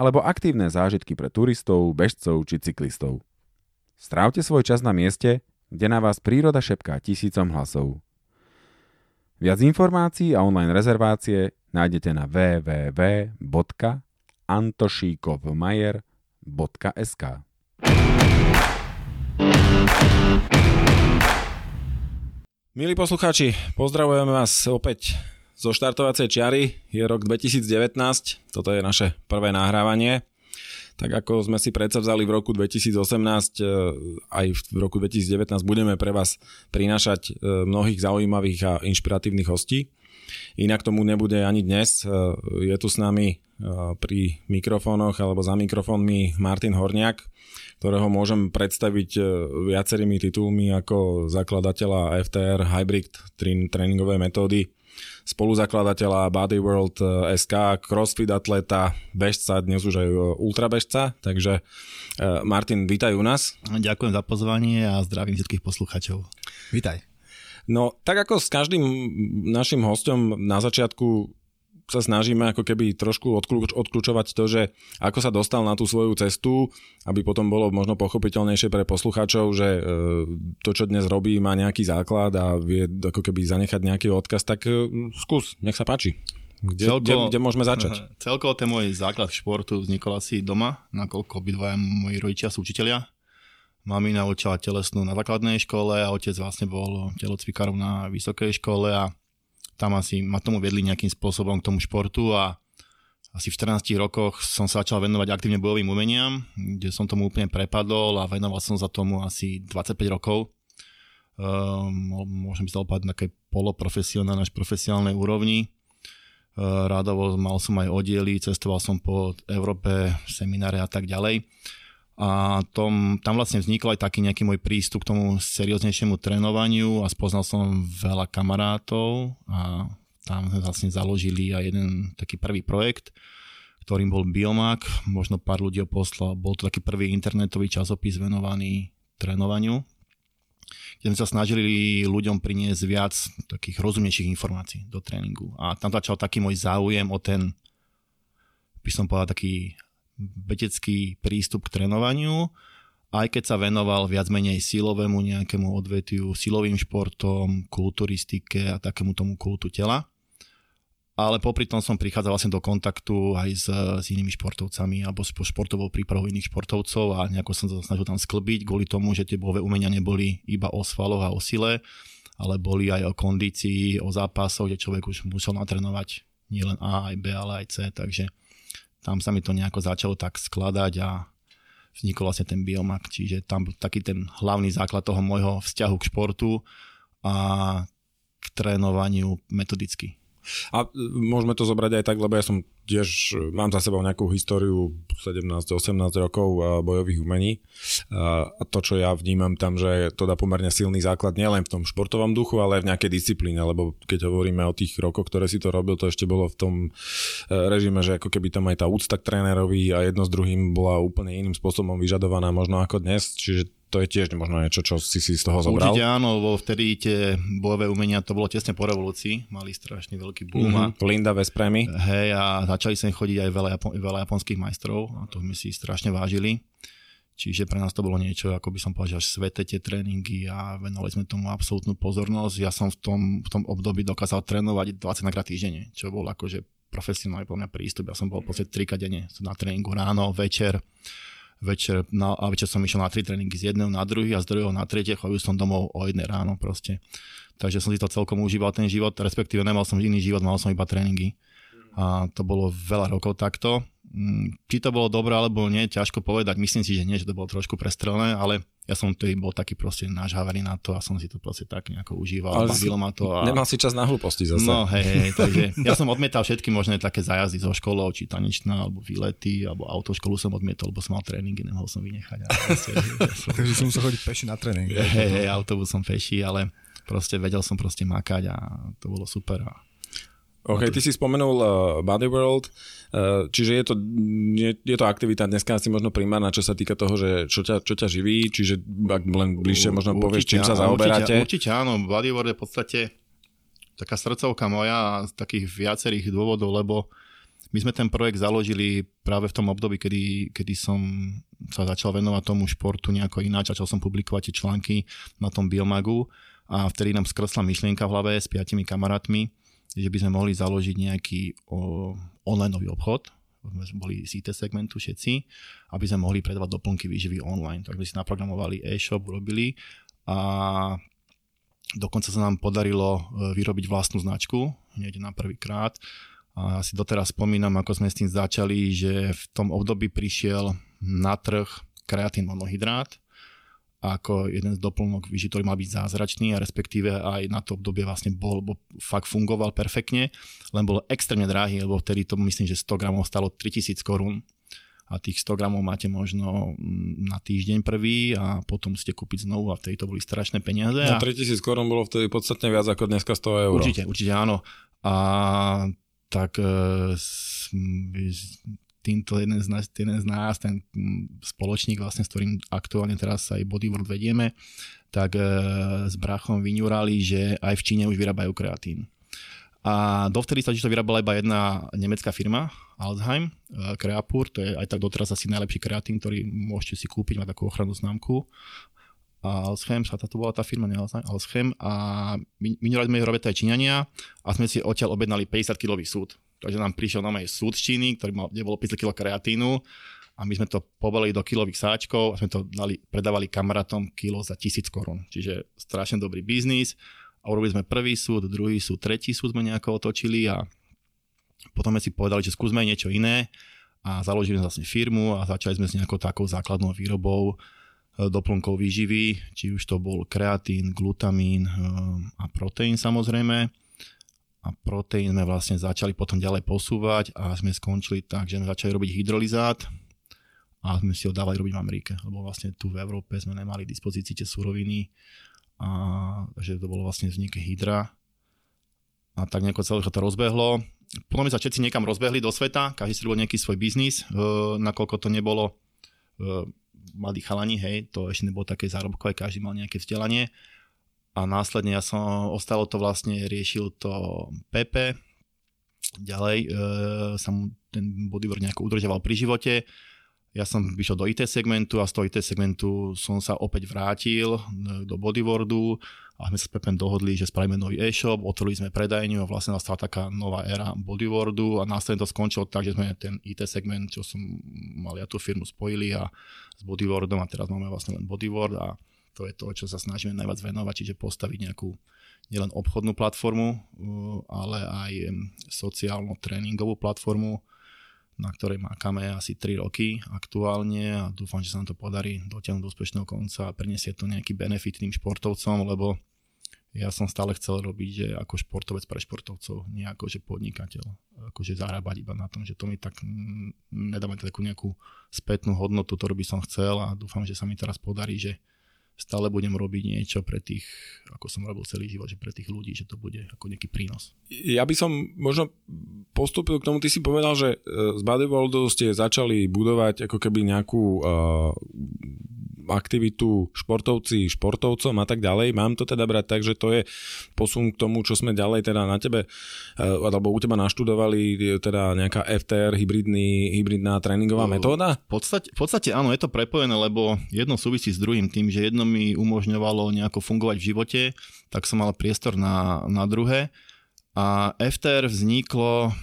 alebo aktívne zážitky pre turistov, bežcov či cyklistov. Strávte svoj čas na mieste, kde na vás príroda šepká tisícom hlasov. Viac informácií a online rezervácie nájdete na www.antošíkovmajer.sk Milí poslucháči, pozdravujeme vás opäť zo štartovacej čiary. Je rok 2019, toto je naše prvé nahrávanie. Tak ako sme si predsa v roku 2018, e, aj v roku 2019 budeme pre vás prinášať e, mnohých zaujímavých a inšpiratívnych hostí. Inak tomu nebude ani dnes. E, je tu s nami pri mikrofónoch alebo za mikrofónmi Martin Horniak, ktorého môžem predstaviť viacerými titulmi ako zakladateľa FTR Hybrid tréningové metódy, spoluzakladateľa Body World SK, crossfit atleta, bežca, dnes už aj ultrabežca, takže Martin, vítaj u nás. Ďakujem za pozvanie a zdravím všetkých posluchačov. Vítaj. No, tak ako s každým našim hostom na začiatku sa snažíme ako keby trošku odkľúč, odkľúčovať to, že ako sa dostal na tú svoju cestu, aby potom bolo možno pochopiteľnejšie pre poslucháčov, že e, to, čo dnes robí, má nejaký základ a vie ako keby zanechať nejaký odkaz, tak e, skús, nech sa páči. Kde, celko, kde, kde môžeme začať? Celkovo ten môj základ športu vznikol asi doma, nakoľko obidvaja moji rodičia sú učiteľia Mamina učila telesnú na základnej škole a otec vlastne bol telocvikárom na vysokej škole a tam asi ma tomu vedli nejakým spôsobom k tomu športu a asi v 14 rokoch som sa začal venovať aktívne bojovým umeniam, kde som tomu úplne prepadol a venoval som za tomu asi 25 rokov. Um, môžem sa opať na poloprofesionálnej až profesionálnej úrovni. Uh, rádovo mal som aj oddiely, cestoval som po Európe, semináre a tak ďalej. A tom, tam vlastne vznikol aj taký nejaký môj prístup k tomu serióznejšiemu trénovaniu a spoznal som veľa kamarátov a tam sme vlastne založili aj jeden taký prvý projekt, ktorým bol Biomak, možno pár ľudí ho poslal, bol to taký prvý internetový časopis venovaný trénovaniu, kde sme sa snažili ľuďom priniesť viac takých rozumnejších informácií do tréningu. A tam začal taký môj záujem o ten, by som povedal, taký vedecký prístup k trénovaniu, aj keď sa venoval viac menej silovému nejakému odvetiu, silovým športom, kulturistike a takému tomu kultu tela. Ale popri tom som prichádzal vlastne do kontaktu aj s, s inými športovcami alebo s športovou prípravou iných športovcov a nejako som sa snažil tam sklbiť kvôli tomu, že tie bojové umenia neboli iba o svaloch a o sile, ale boli aj o kondícii, o zápasoch, kde človek už musel natrénovať nielen A, aj B, ale aj C, takže tam sa mi to nejako začalo tak skladať a vznikol vlastne ten biomak, čiže tam taký ten hlavný základ toho môjho vzťahu k športu a k trénovaniu metodicky. A e, môžeme to zobrať aj tak, lebo ja som tiež, e, mám za sebou nejakú históriu 17-18 rokov e, bojových umení. A to, čo ja vnímam tam, že to dá pomerne silný základ nielen v tom športovom duchu, ale aj v nejakej disciplíne, lebo keď hovoríme o tých rokoch, ktoré si to robil, to ešte bolo v tom režime, že ako keby tam aj tá úcta k trénerovi a jedno s druhým bola úplne iným spôsobom vyžadovaná možno ako dnes, čiže to je tiež možno niečo, čo si si z toho zobral. Určite áno, lebo vtedy tie bojové umenia, to bolo tesne po revolúcii, mali strašne veľký boom. Mm-hmm. Linda Vesprémy. Hej, a začali sem chodiť aj veľa, Japo- veľa japonských majstrov a to sme si strašne vážili. Čiže pre nás to bolo niečo, ako by som povedal, že svete tie tréningy a venovali sme tomu absolútnu pozornosť. Ja som v tom, v tom období dokázal trénovať 20 krát týždenne, čo bol akože profesionálny pre mňa prístup. Ja som bol podstate 3 denne na tréningu ráno, večer večer, na, a večer som išiel na tri tréningy z jedného na druhý a z druhého na tretie, chodil som domov o jednej ráno proste. Takže som si to celkom užíval ten život, respektíve nemal som iný život, mal som iba tréningy. A to bolo veľa rokov takto. Mm, či to bolo dobré alebo nie, ťažko povedať. Myslím si, že nie, že to bolo trošku prestrelené, ale ja som tedy bol taký proste nažávený na to a som si to proste tak nejako užíval. Ale bavilo ma to. A... Nemal si čas na hlúposti zase. No hej, hej, takže ja som odmietal všetky možné také zájazdy zo školou, či tanečná, alebo výlety, alebo autoškolu som odmietol, lebo som mal tréningy, nemohol som vynechať. Proste, som... takže som musel chodiť peši na tréning. Hej, hej, autobusom peši, ale proste vedel som proste makať a to bolo super. A OK, ty si spomenul uh, Body World, uh, čiže je to, je, je to aktivita dneska asi možno primárna, čo sa týka toho, že čo ťa, čo ťa živí, čiže ak len bližšie možno určite, povieš, čím sa zaoberáte. Určite, určite áno, Body World je v podstate taká srdcovka moja z takých viacerých dôvodov, lebo my sme ten projekt založili práve v tom období, kedy, kedy som sa začal venovať tomu športu nejako ináč, začal som publikovať tie články na tom Biomagu a vtedy nám skresla myšlienka v hlave s piatimi kamarátmi, že by sme mohli založiť nejaký o, online obchod, sme boli z IT segmentu všetci, aby sme mohli predávať doplnky výživy online. Tak sme si naprogramovali e-shop, urobili a dokonca sa nám podarilo e, vyrobiť vlastnú značku, hneď na prvý krát. A si doteraz spomínam, ako sme s tým začali, že v tom období prišiel na trh kreatín monohydrát, ako jeden z doplnok výži, ktorý mal byť zázračný a respektíve aj na to obdobie vlastne bol, bo fakt fungoval perfektne, len bol extrémne drahý, lebo vtedy to myslím, že 100 gramov stalo 3000 korún a tých 100 gramov máte možno mm, na týždeň prvý a potom ste kúpiť znovu a vtedy to boli strašné peniaze. No 3000 korún bolo vtedy podstatne viac ako dneska 100 eur. Určite, určite áno. A tak e, týmto jeden z nás, jeden z nás ten mm, spoločník, vlastne, s ktorým aktuálne teraz aj Bodyworld vedieme, tak e, s brachom vyňurali, že aj v Číne už vyrábajú kreatín. A dovtedy sa to vyrábala iba jedna nemecká firma, Alzheim, e, Creapur, to je aj tak doteraz asi najlepší kreatín, ktorý môžete si kúpiť, má takú ochrannú známku. A Alzheim, sa to bola tá firma, nie Alzheim, a my, minulé sme robili aj Číňania a sme si odtiaľ objednali 50 kilový súd. Takže nám prišiel na súd z Číny, ktorý mal, kde bolo 50 kg kreatínu a my sme to pobalili do kilových sáčkov a sme to dali, predávali kamarátom kilo za tisíc korún. Čiže strašne dobrý biznis. A urobili sme prvý súd, druhý súd, tretí súd sme nejako otočili a potom sme si povedali, že skúsme niečo iné a založili sme vlastne firmu a začali sme s nejakou takou základnou výrobou e, doplnkov výživy, či už to bol kreatín, glutamín e, a proteín samozrejme a proteín sme vlastne začali potom ďalej posúvať a sme skončili tak, že sme začali robiť hydrolizát a sme si ho dávali robiť v Amerike, lebo vlastne tu v Európe sme nemali dispozícii tie suroviny a že to bolo vlastne vznik hydra a tak nejako celé to rozbehlo. Potom sa všetci niekam rozbehli do sveta, každý si robil nejaký svoj biznis, e, nakoľko to nebolo e, mladí chalani, hej, to ešte nebolo také zárobkové, každý mal nejaké vzdelanie a následne ja som, ostalo to vlastne, riešil to Pepe, ďalej e, sa ten bodyboard nejako udržoval pri živote. Ja som vyšiel do IT segmentu a z toho IT segmentu som sa opäť vrátil e, do bodyboardu a sme sa s Pepem dohodli, že spravíme nový e-shop, otvorili sme predajňu a vlastne nastala taká nová éra bodyboardu a následne to skončilo tak, že sme ten IT segment, čo som mal ja tú firmu spojili a s bodyboardom a teraz máme vlastne len bodyboard a to je to, čo sa snažíme najviac venovať, čiže postaviť nejakú nielen obchodnú platformu, uh, ale aj sociálno-tréningovú platformu, na ktorej mákame asi 3 roky aktuálne a dúfam, že sa nám to podarí dotiahnuť do úspešného konca a priniesie to nejaký benefit tým športovcom, lebo ja som stále chcel robiť, že ako športovec pre športovcov, nie ako že podnikateľ, akože zarábať iba na tom, že to mi tak mm, nedáva takú nejakú spätnú hodnotu, ktorú by som chcel a dúfam, že sa mi teraz podarí, že stále budem robiť niečo pre tých, ako som robil celý život, že pre tých ľudí, že to bude ako nejaký prínos. Ja by som možno postúpil k tomu, ty si povedal, že e, z bodybuildu ste začali budovať ako keby nejakú uh, aktivitu športovci športovcom a tak ďalej. Mám to teda brať tak, že to je posun k tomu, čo sme ďalej teda na tebe, e, alebo u teba naštudovali, teda nejaká FTR, hybridný, hybridná tréningová metóda? V podstate, v podstate áno, je to prepojené, lebo jedno súvisí s druhým tým, že jedno mi umožňovalo nejako fungovať v živote, tak som mal priestor na, na druhé. A FTR vzniklo,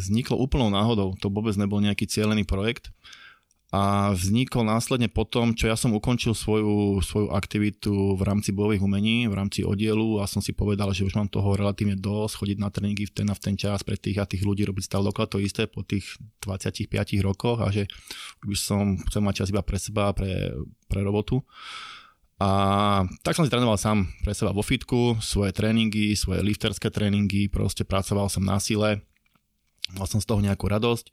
vzniklo úplnou náhodou. To vôbec nebol nejaký cieľený projekt a vznikol následne po čo ja som ukončil svoju, svoju aktivitu v rámci bojových umení, v rámci oddielu a som si povedal, že už mám toho relatívne dosť, chodiť na tréningy v ten a v ten čas pre tých a tých ľudí, robiť stále dokola to isté po tých 25 rokoch a že by som chcel mať čas iba pre seba, pre, pre robotu. A tak som si trénoval sám pre seba vo fitku, svoje tréningy, svoje lifterské tréningy, proste pracoval som na sile, mal som z toho nejakú radosť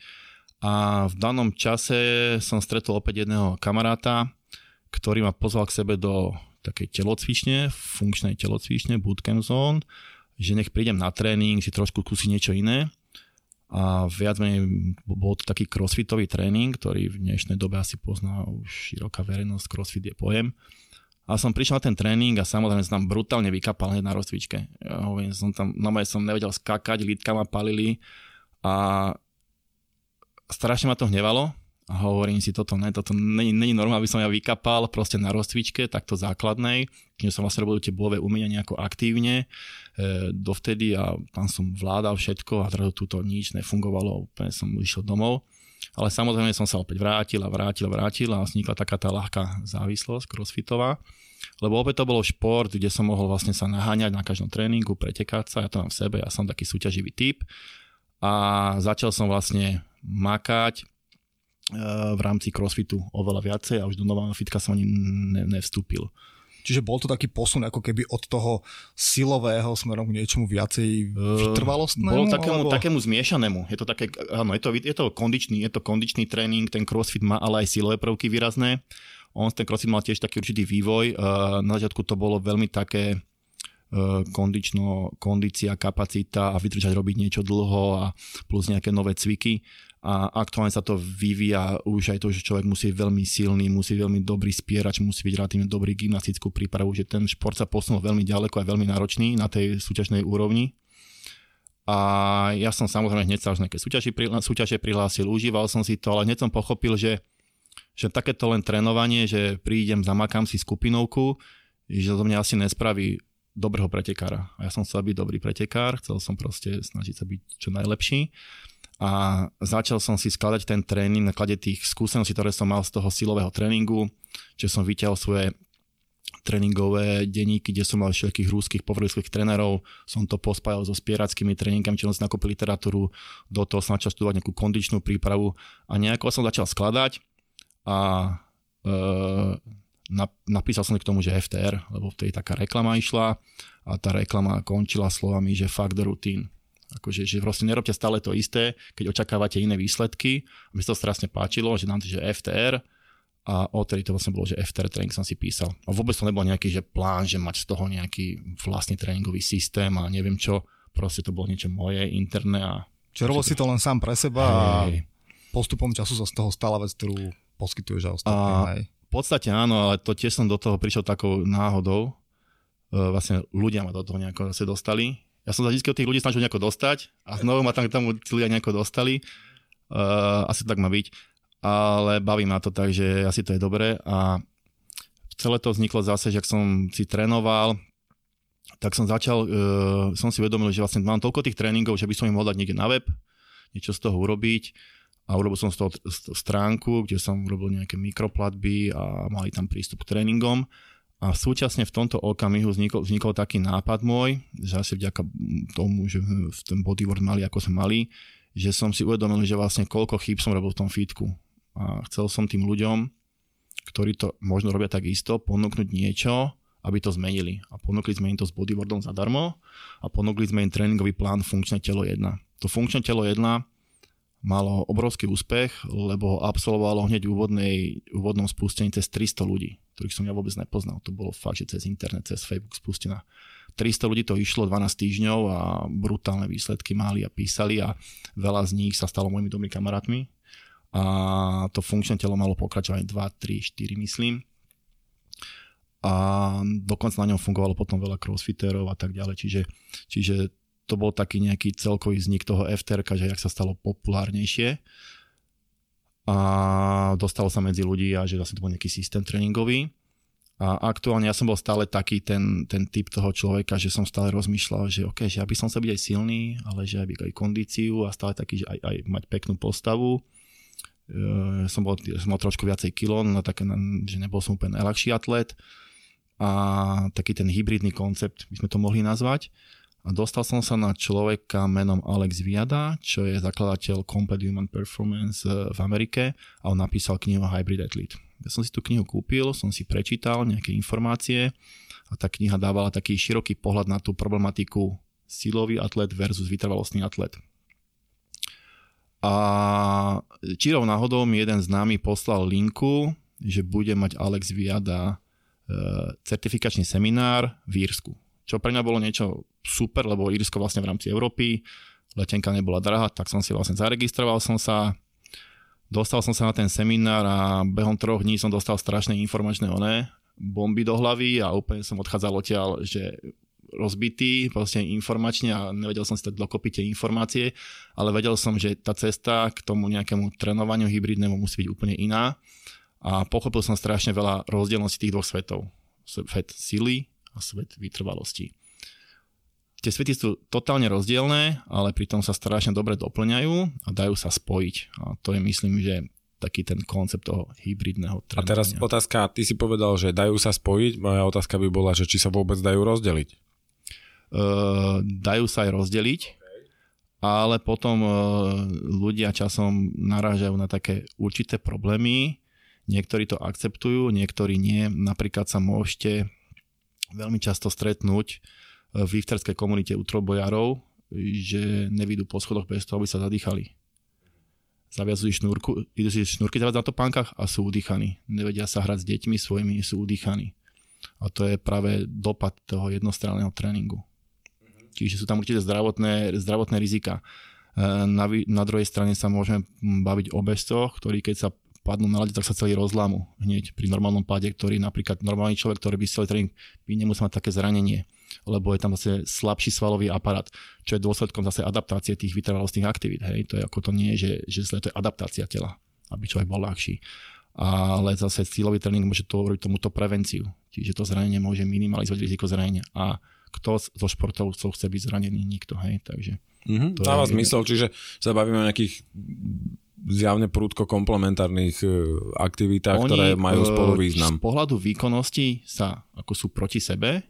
a v danom čase som stretol opäť jedného kamaráta, ktorý ma pozval k sebe do takej telocvične, funkčnej telocvične, bootcamp zone, že nech prídem na tréning, si trošku kúsi niečo iné. A viac menej bol to taký crossfitový tréning, ktorý v dnešnej dobe asi pozná už široká verejnosť, crossfit je pojem. A som prišiel na ten tréning a samozrejme som tam brutálne vykapal hneď na rozcvičke. Ja som tam, na som nevedel skakať, lítka ma palili a strašne ma to hnevalo a hovorím si, toto ne, toto není, není normálne, aby som ja vykapal proste na rozcvičke, takto základnej, keď som vlastne robil tie bojové umenia nejako aktívne e, dovtedy a tam som vládal všetko a zrazu túto nič nefungovalo, úplne som išiel domov. Ale samozrejme som sa opäť vrátil a vrátil a vrátil a vznikla taká tá ľahká závislosť crossfitová. Lebo opäť to bolo šport, kde som mohol vlastne sa naháňať na každom tréningu, pretekať sa, ja to mám v sebe, ja som taký súťaživý typ. A začal som vlastne makať e, v rámci crossfitu oveľa viacej a už do nového fitka som ani ne, nevstúpil. Čiže bol to taký posun ako keby od toho silového smerom k niečomu viacej vytrvalostnému? Bolo takému, alebo... takému zmiešanému. Je to, také, áno, je, to, je to kondičný, je to kondičný tréning, ten crossfit má ale aj silové prvky výrazné. On ten crossfit mal tiež taký určitý vývoj. E, na začiatku to bolo veľmi také e, kondično, kondícia, kapacita a vydržať robiť niečo dlho a plus nejaké nové cviky a aktuálne sa to vyvíja už aj to, že človek musí veľmi silný, musí veľmi dobrý spierač, musí byť relatívne dobrý gymnastickú prípravu, že ten šport sa posunul veľmi ďaleko a veľmi náročný na tej súťažnej úrovni. A ja som samozrejme hneď sa už nejaké súťaže, súťaže prihlásil, užíval som si to, ale hneď som pochopil, že, že takéto len trénovanie, že prídem, zamakám si skupinovku, že to mňa asi nespraví dobrého pretekára. A ja som chcel byť dobrý pretekár, chcel som proste snažiť sa byť čo najlepší a začal som si skladať ten tréning na klade tých skúseností, ktoré som mal z toho silového tréningu, že som vyťahol svoje tréningové denníky, kde som mal všetkých rúských povrchových trénerov, som to pospájal so spierackými tréningami, čo som nakúpil literatúru, do toho som začal študovať nejakú kondičnú prípravu. A nejako som začal skladať a e, napísal som k tomu, že FTR, lebo vtedy taká reklama išla a tá reklama končila slovami, že fuck the routine Akože, že proste nerobte stále to isté, keď očakávate iné výsledky. A mi sa to strašne páčilo, že nám to, že FTR a odtedy to vlastne bolo, že FTR tréning som si písal. A vôbec to nebol nejaký že plán, že mať z toho nejaký vlastný tréningový systém a neviem čo. Proste to bolo niečo moje, interné a... Čiže robil si to len sám pre seba hej. a postupom času sa z toho stala vec, ktorú poskytuješ a ostatným. Hej. V podstate áno, ale to tiež som do toho prišiel takou náhodou. E, vlastne ľudia ma do toho nejako zase dostali ja som sa vždy od tých ľudí snažil nejako dostať a znovu ma tam k tomu tí ľudia nejako dostali. Uh, asi to tak má byť. Ale baví ma to tak, že asi to je dobré a celé to vzniklo zase, že ak som si trénoval, tak som začal, uh, som si uvedomil, že vlastne mám toľko tých tréningov, že by som im mohol dať niekde na web, niečo z toho urobiť a urobil som z toho stránku, kde som urobil nejaké mikroplatby a mali tam prístup k tréningom a súčasne v tomto okamihu vznikol, vznikol taký nápad môj, že asi vďaka tomu, že ten bodyboard mali ako sme mali, že som si uvedomil, že vlastne koľko chýb som robil v tom fitku. A chcel som tým ľuďom, ktorí to možno robia tak isto, ponúknuť niečo, aby to zmenili. A ponúkli sme im to s bodyboardom zadarmo a ponúkli sme im tréningový plán Funkčné telo 1. To Funkčné telo 1 malo obrovský úspech, lebo absolvovalo hneď v úvodnej, úvodnom spustení cez 300 ľudí, ktorých som ja vôbec nepoznal. To bolo fakt, že cez internet, cez Facebook spustená. 300 ľudí to išlo 12 týždňov a brutálne výsledky mali a písali a veľa z nich sa stalo mojimi dobrými kamarátmi. A to funkčné telo malo pokračovať 2, 3, 4 myslím. A dokonca na ňom fungovalo potom veľa crossfiterov a tak ďalej. Čiže, čiže to bol taký nejaký celkový vznik toho FTR, že jak sa stalo populárnejšie a dostalo sa medzi ľudí a že zase to bol nejaký systém tréningový. A aktuálne ja som bol stále taký ten, ten typ toho človeka, že som stále rozmýšľal, že OK, že ja by som sa byť aj silný, ale že aj, aj kondíciu a stále taký, že aj, aj mať peknú postavu. E, som, bol, som mal trošku viacej kilo, no také, že nebol som úplne najľahší atlet a taký ten hybridný koncept by sme to mohli nazvať. Dostal som sa na človeka menom Alex Viada, čo je zakladateľ Complete Human Performance eh, v Amerike a on napísal knihu Hybrid Athlete. Ja som si tú knihu kúpil, som si prečítal nejaké informácie a tá kniha dávala taký široký pohľad na tú problematiku silový atlet versus vytrvalostný atlet. A čirou náhodou mi jeden známy poslal linku, že bude mať Alex Viada eh, certifikačný seminár v Írsku čo pre mňa bolo niečo super, lebo Írsko vlastne v rámci Európy, letenka nebola drahá, tak som si vlastne zaregistroval som sa, dostal som sa na ten seminár a behom troch dní som dostal strašné informačné oné, bomby do hlavy a úplne som odchádzal odtiaľ, že rozbitý proste informačne a nevedel som si tak dokopy tie informácie, ale vedel som, že tá cesta k tomu nejakému trénovaniu hybridnému musí byť úplne iná a pochopil som strašne veľa rozdielností tých dvoch svetov. Svet sily a svet vytrvalosti. Tie svety sú totálne rozdielne, ale pritom sa strašne dobre doplňajú a dajú sa spojiť. A to je myslím, že taký ten koncept toho hybridného trénovania. A teraz otázka, ty si povedal, že dajú sa spojiť, moja otázka by bola, že či sa vôbec dajú rozdeliť. Uh, dajú sa aj rozdeliť, ale potom uh, ľudia časom narážajú na také určité problémy, niektorí to akceptujú, niektorí nie. Napríklad sa môžete veľmi často stretnúť e, v lifterskej komunite u trojbojárov, že nevidú po schodoch bez toho, aby sa zadýchali. Zaviazujú šnúrku, idú si šnúrky zavať na topánkach a sú udýchaní. Nevedia sa hrať s deťmi svojimi, sú udýchaní. A to je práve dopad toho jednostranného tréningu. Čiže sú tam určite zdravotné, zdravotné rizika. E, na, na druhej strane sa môžeme baviť o bežcoch, ktorí keď sa padnú na lade, tak sa celý rozlámu hneď pri normálnom páde, ktorý napríklad normálny človek, ktorý by celý tréning by nemusel mať také zranenie, lebo je tam zase slabší svalový aparát, čo je dôsledkom zase adaptácie tých vytrvalostných aktivít. Hej. To je ako to nie, že, že zle to je adaptácia tela, aby človek bol ľahší. Ale zase cílový tréning môže to robiť tomuto prevenciu. Čiže to zranenie môže minimalizovať riziko zranenia. A kto zo športovcov chce byť zranený? Nikto. Hej. Takže mm-hmm, dáva je... zmysel, čiže sa bavíme o nejakých zjavne prúdko komplementárnych e, aktivitách, Oni, ktoré majú spolu e, význam. Z pohľadu výkonnosti sa ako sú proti sebe,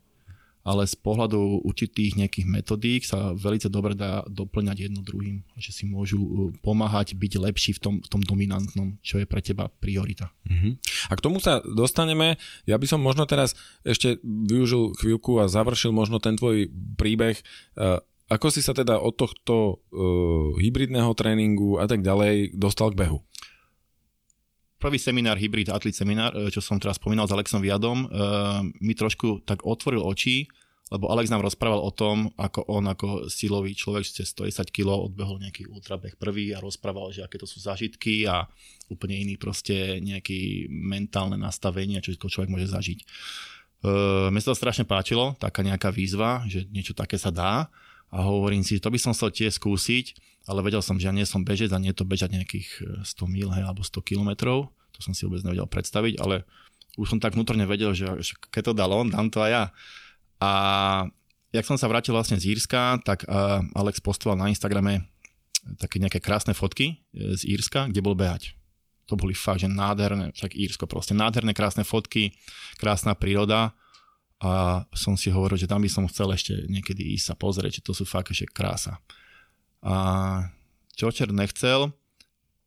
ale z pohľadu určitých nejakých metodík sa veľmi dobre dá doplňať jedno druhým, že si môžu e, pomáhať byť lepší v tom, v tom dominantnom, čo je pre teba priorita. Uh-huh. A k tomu sa dostaneme. Ja by som možno teraz ešte využil chvíľku a završil možno ten tvoj príbeh ako si sa teda od tohto uh, hybridného tréningu a tak ďalej dostal k behu? Prvý seminár, hybrid atlet seminár, e, čo som teraz spomínal s Alexom Viadom, uh, mi trošku tak otvoril oči, lebo Alex nám rozprával o tom, ako on ako silový človek cez 110 kg odbehol nejaký ultrabeh prvý a rozprával, že aké to sú zažitky a úplne iný proste nejaký mentálne nastavenie, čo človek môže zažiť. Uh, mne sa to strašne páčilo, taká nejaká výzva, že niečo také sa dá a hovorím si, to by som chcel tiež skúsiť, ale vedel som, že ja nie som bežec a nie je to bežať nejakých 100 e, mil hej, alebo 100 kilometrov, to som si vôbec nevedel predstaviť, ale už som tak vnútorne vedel, že keď to dal on, dám to aj ja. A jak som sa vrátil vlastne z Írska, tak uh, Alex postoval na Instagrame také nejaké krásne fotky e, z Írska, kde bol behať. To boli fakt, že nádherné, však Írsko proste, nádherné krásne fotky, krásna príroda a som si hovoril, že tam by som chcel ešte niekedy ísť sa pozrieť, že to sú fakt že krása. A Čočer nechcel,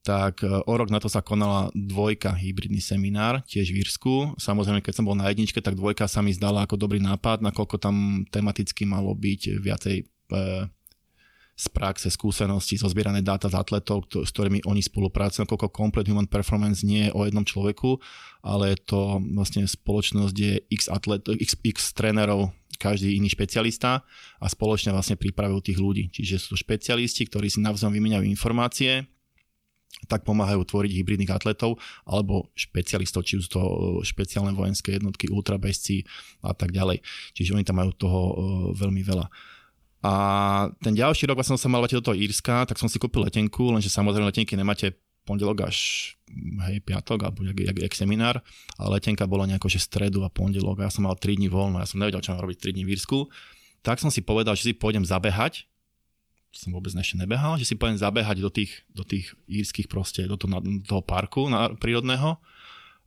tak e, o rok na to sa konala dvojka hybridný seminár, tiež v Írsku. Samozrejme, keď som bol na jedničke, tak dvojka sa mi zdala ako dobrý nápad, nakoľko tam tematicky malo byť viacej e, z praxe, skúsenosti, zozbierané dáta z atletov, s ktorými oni spolupracujú, koľko Complete Human Performance nie je o jednom človeku, ale je to vlastne spoločnosť, kde x, atlet, x, x trénerov, každý iný špecialista a spoločne vlastne pripravujú tých ľudí. Čiže sú to špecialisti, ktorí si navzájom vymieňajú informácie, tak pomáhajú tvoriť hybridných atletov alebo špecialistov, či sú to špeciálne vojenské jednotky, ultrabezci a tak ďalej. Čiže oni tam majú toho e, veľmi veľa. A ten ďalší rok vlastne som sa mal letieť do toho Írska, tak som si kúpil letenku, lenže samozrejme letenky nemáte pondelok až hej, piatok alebo jak, jak, jak seminár, ale letenka bola nejako, že stredu a pondelok a ja som mal 3 dní voľno, ja som nevedel, čo mám robiť 3 dní v Írsku. Tak som si povedal, že si pôjdem zabehať, som vôbec ešte nebehal, že si pôjdem zabehať do tých, do tých írskych proste, do toho, do toho parku na, prírodného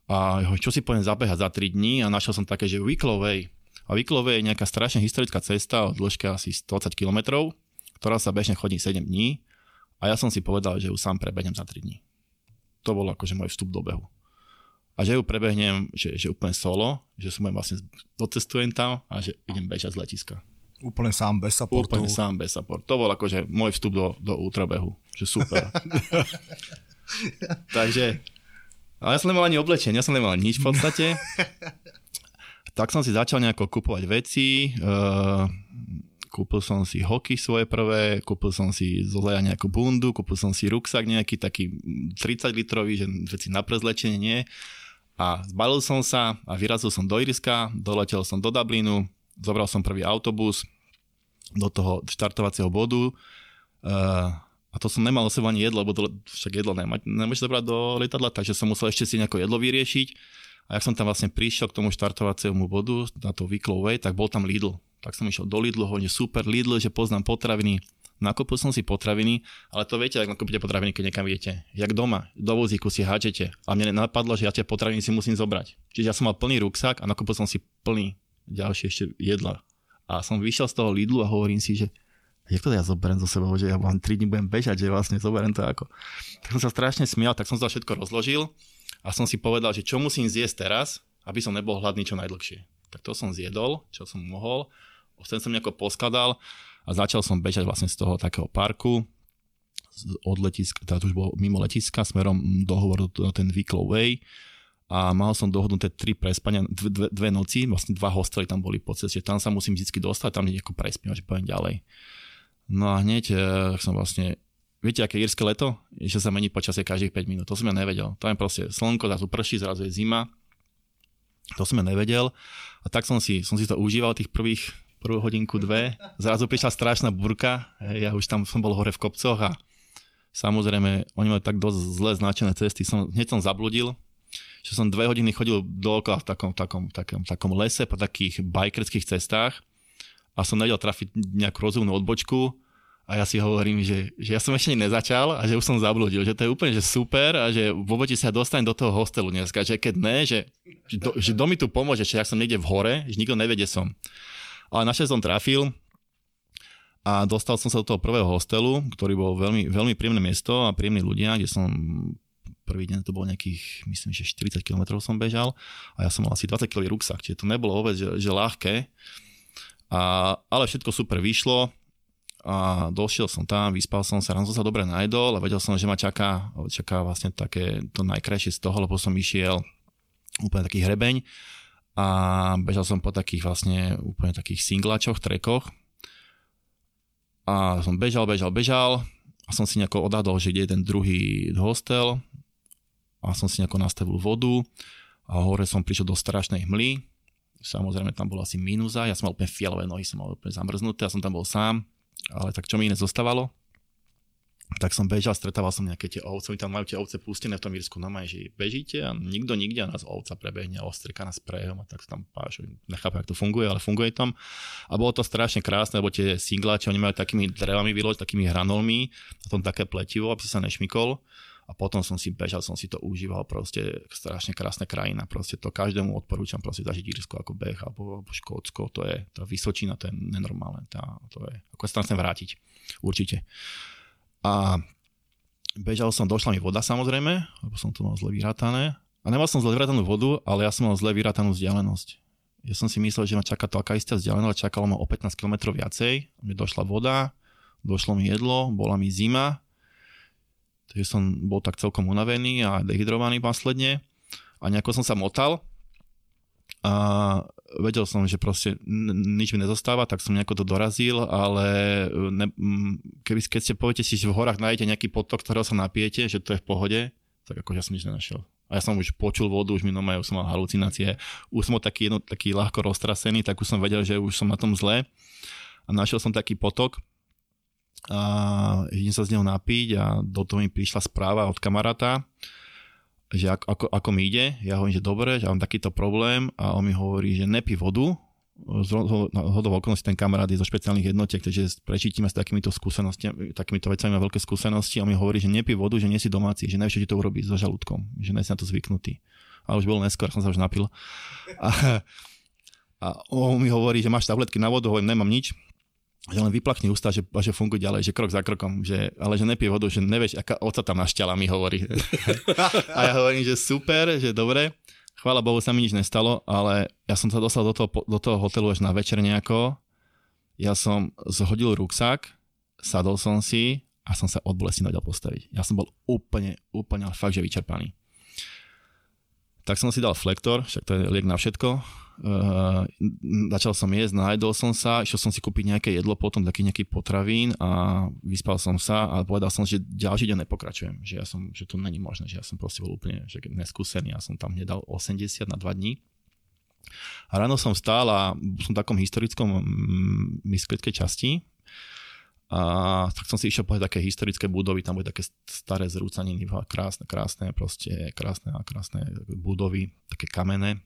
a čo si pôjdem zabehať za 3 dní a našiel som také, že Wicklow a Vyklové je nejaká strašne historická cesta o dĺžke asi 120 km, ktorá sa bežne chodí 7 dní a ja som si povedal, že ju sám prebehnem za 3 dní. To bol akože môj vstup do behu. A že ju prebehnem, že, že úplne solo, že som vlastne docestujem tam a že idem bežať z letiska. Úplne sám, bez supportu. Úplne sám, bez support. To bol akože môj vstup do, do ultrabehu. Že super. Takže, ale ja som nemal ani oblečenie, ja som nemal nič v podstate. Tak som si začal nejako kupovať veci, uh, kúpil som si hoky svoje prvé, kúpil som si zo nejakú bundu, kúpil som si ruksak nejaký taký 30 litrový, že veci na prezlečenie nie. A zbalil som sa a vyrazil som do Iriska, doletel som do Dublinu, zobral som prvý autobus do toho štartovacieho bodu uh, a to som nemal o ani jedlo, lebo to, však jedlo nemôžeš zobrať do lietadla, takže som musel ešte si nejako jedlo vyriešiť a ak som tam vlastne prišiel k tomu štartovaciemu bodu, na to Way, tak bol tam Lidl. Tak som išiel do Lidlu, hodne super Lidl, že poznám potraviny. Nakúpil som si potraviny, ale to viete, ak nakúpite potraviny, keď niekam idete. Jak doma, do vozíku si háčete. A mne napadlo, že ja tie potraviny si musím zobrať. Čiže ja som mal plný ruksak a nakúpil som si plný ďalšie ešte jedla. A som vyšiel z toho Lidlu a hovorím si, že jak to ja zoberiem zo sebou, že ja vám 3 dní budem bežať, že vlastne zoberiem to ako. Tak som sa strašne smial, tak som to všetko rozložil a som si povedal, že čo musím zjesť teraz, aby som nebol hladný čo najdlhšie. Tak to som zjedol, čo som mohol, ten som nejako poskladal a začal som bežať vlastne z toho takého parku, od letiska, teda už bol mimo letiska, smerom do hovoru na ten Wicklow Way a mal som dohodnuté tri prespania, dve, dve, dve noci, vlastne dva hostely tam boli po ceste, tam sa musím vždy dostať, tam nejako prespím, že poviem ďalej. No a hneď eh, som vlastne Viete, aké írske leto? Že sa mení počasie každých 5 minút. To som ja nevedel. To je proste slnko, zrazu prší, zrazu je zima. To som ja nevedel. A tak som si, som si to užíval tých prvých prvú hodinku, dve. Zrazu prišla strašná burka. Ja už tam som bol hore v kopcoch a samozrejme, oni mali tak dosť zle značené cesty. Som, hneď som zabludil, že som dve hodiny chodil dookola v takom, takom, takom, takom lese po takých bajkerských cestách a som nevedel trafiť nejakú rozumnú odbočku a ja si hovorím, že, že ja som ešte nezačal a že už som zabludil, že to je úplne že super a že vôbec sa dostanem do toho hostelu dneska, že keď ne, že, do, že do mi tu pomôže, že ja som niekde v hore, že nikto nevie, kde som. Ale našiel som trafil a dostal som sa do toho prvého hostelu, ktorý bol veľmi, veľmi príjemné miesto a príjemní ľudia, kde som prvý deň to bolo nejakých, myslím, že 40 km som bežal a ja som mal asi 20 kg ruksak, čiže to nebolo vôbec, že, že ľahké. A, ale všetko super vyšlo, a došiel som tam, vyspal som sa, ráno som sa dobre najdol a vedel som, že ma čaká, čaká vlastne také to najkrajšie z toho, lebo som išiel úplne taký hrebeň a bežal som po takých vlastne úplne takých singlačoch, trekoch. A som bežal, bežal, bežal a som si nejako odhadol, že ide jeden druhý hostel a som si nejako nastavil vodu a hore som prišiel do strašnej hmly, samozrejme tam bola asi minúza, ja som mal úplne fialové nohy, som mal úplne zamrznuté, ja som tam bol sám, ale tak čo mi iné zostávalo? Tak som bežal, stretával som nejaké tie ovce, oni tam majú tie ovce pustené v tom Írsku, no že bežíte a nikto nikde a nás ovca prebehne a ostrika nás prehom a tak tam páš, nechápem, ako to funguje, ale funguje tam. A bolo to strašne krásne, lebo tie singláče, oni majú takými drevami vyložiť, takými hranolmi, a tom také pletivo, aby si sa nešmikol a potom som si bežal, som si to užíval, proste strašne krásna krajina, proste to každému odporúčam proste zažiť Írsko ako beh alebo, alebo Škótsko, to je, tá Vysočina, to je nenormálne, tá, to je, ako sa tam chcem vrátiť, určite. A bežal som, došla mi voda samozrejme, lebo som to mal zle vyrátané. A nemal som zle vyrátanú vodu, ale ja som mal zle vyrátanú vzdialenosť. Ja som si myslel, že ma čaká to aká istá vzdialenosť, ale čakalo ma o 15 km viacej. Mne došla voda, došlo mi jedlo, bola mi zima, takže som bol tak celkom unavený a dehydrovaný následne. A nejako som sa motal a vedel som, že proste nič mi nezostáva, tak som nejako to dorazil, ale ne, keby, keď ste poviete si, že v horách nájdete nejaký potok, ktorého sa napijete, že to je v pohode, tak ako ja som nič nenašiel. A ja som už počul vodu, už mi normálne, už som mal halucinácie, už som taký, jedno, taký ľahko roztrasený, tak už som vedel, že už som na tom zle. A našiel som taký potok, a idem sa z neho napiť a do toho mi prišla správa od kamaráta, že ako, ako, ako mi ide, ja hovorím, že dobre, že mám takýto problém a on mi hovorí, že nepí vodu, z hodou okolností ten kamarát je zo špeciálnych jednotiek, takže prečítime s takýmito skúsenostiami, takýmito vecami má veľké skúsenosti a mi hovorí, že nepí vodu, že nie si domáci, že nevieš, to urobí so žalúdkom, že nie si na to zvyknutý. A už bolo neskôr, som sa už napil. A, a on mi hovorí, že máš tabletky na vodu, hovorím, nemám nič že len vyplachni ústa, že, že funguje ďalej, že krok za krokom, že, ale že nepije vodu, že nevieš, aká oca tam našťala, mi hovorí. a ja hovorím, že super, že dobre. Chvála Bohu sa mi nič nestalo, ale ja som sa dostal do toho, do toho hotelu až na večer nejako. Ja som zhodil ruksak, sadol som si a som sa od bolesti nedal postaviť. Ja som bol úplne, úplne fakt, že vyčerpaný. Tak som si dal flektor, však to je liek na všetko. Uh, začal som jesť, najedol som sa, išiel som si kúpiť nejaké jedlo, potom taký nejaký potravín a vyspal som sa a povedal som, že ďalší deň nepokračujem, že, ja som, že to není možné, že ja som proste bol úplne že neskúsený, ja som tam nedal 80 na 2 dní. A ráno som stál a som v takom historickom mm, myslickej časti a tak som si išiel povedať také historické budovy, tam boli také staré zrúcaniny, krásne, krásne, proste krásne a krásne budovy, také kamenné.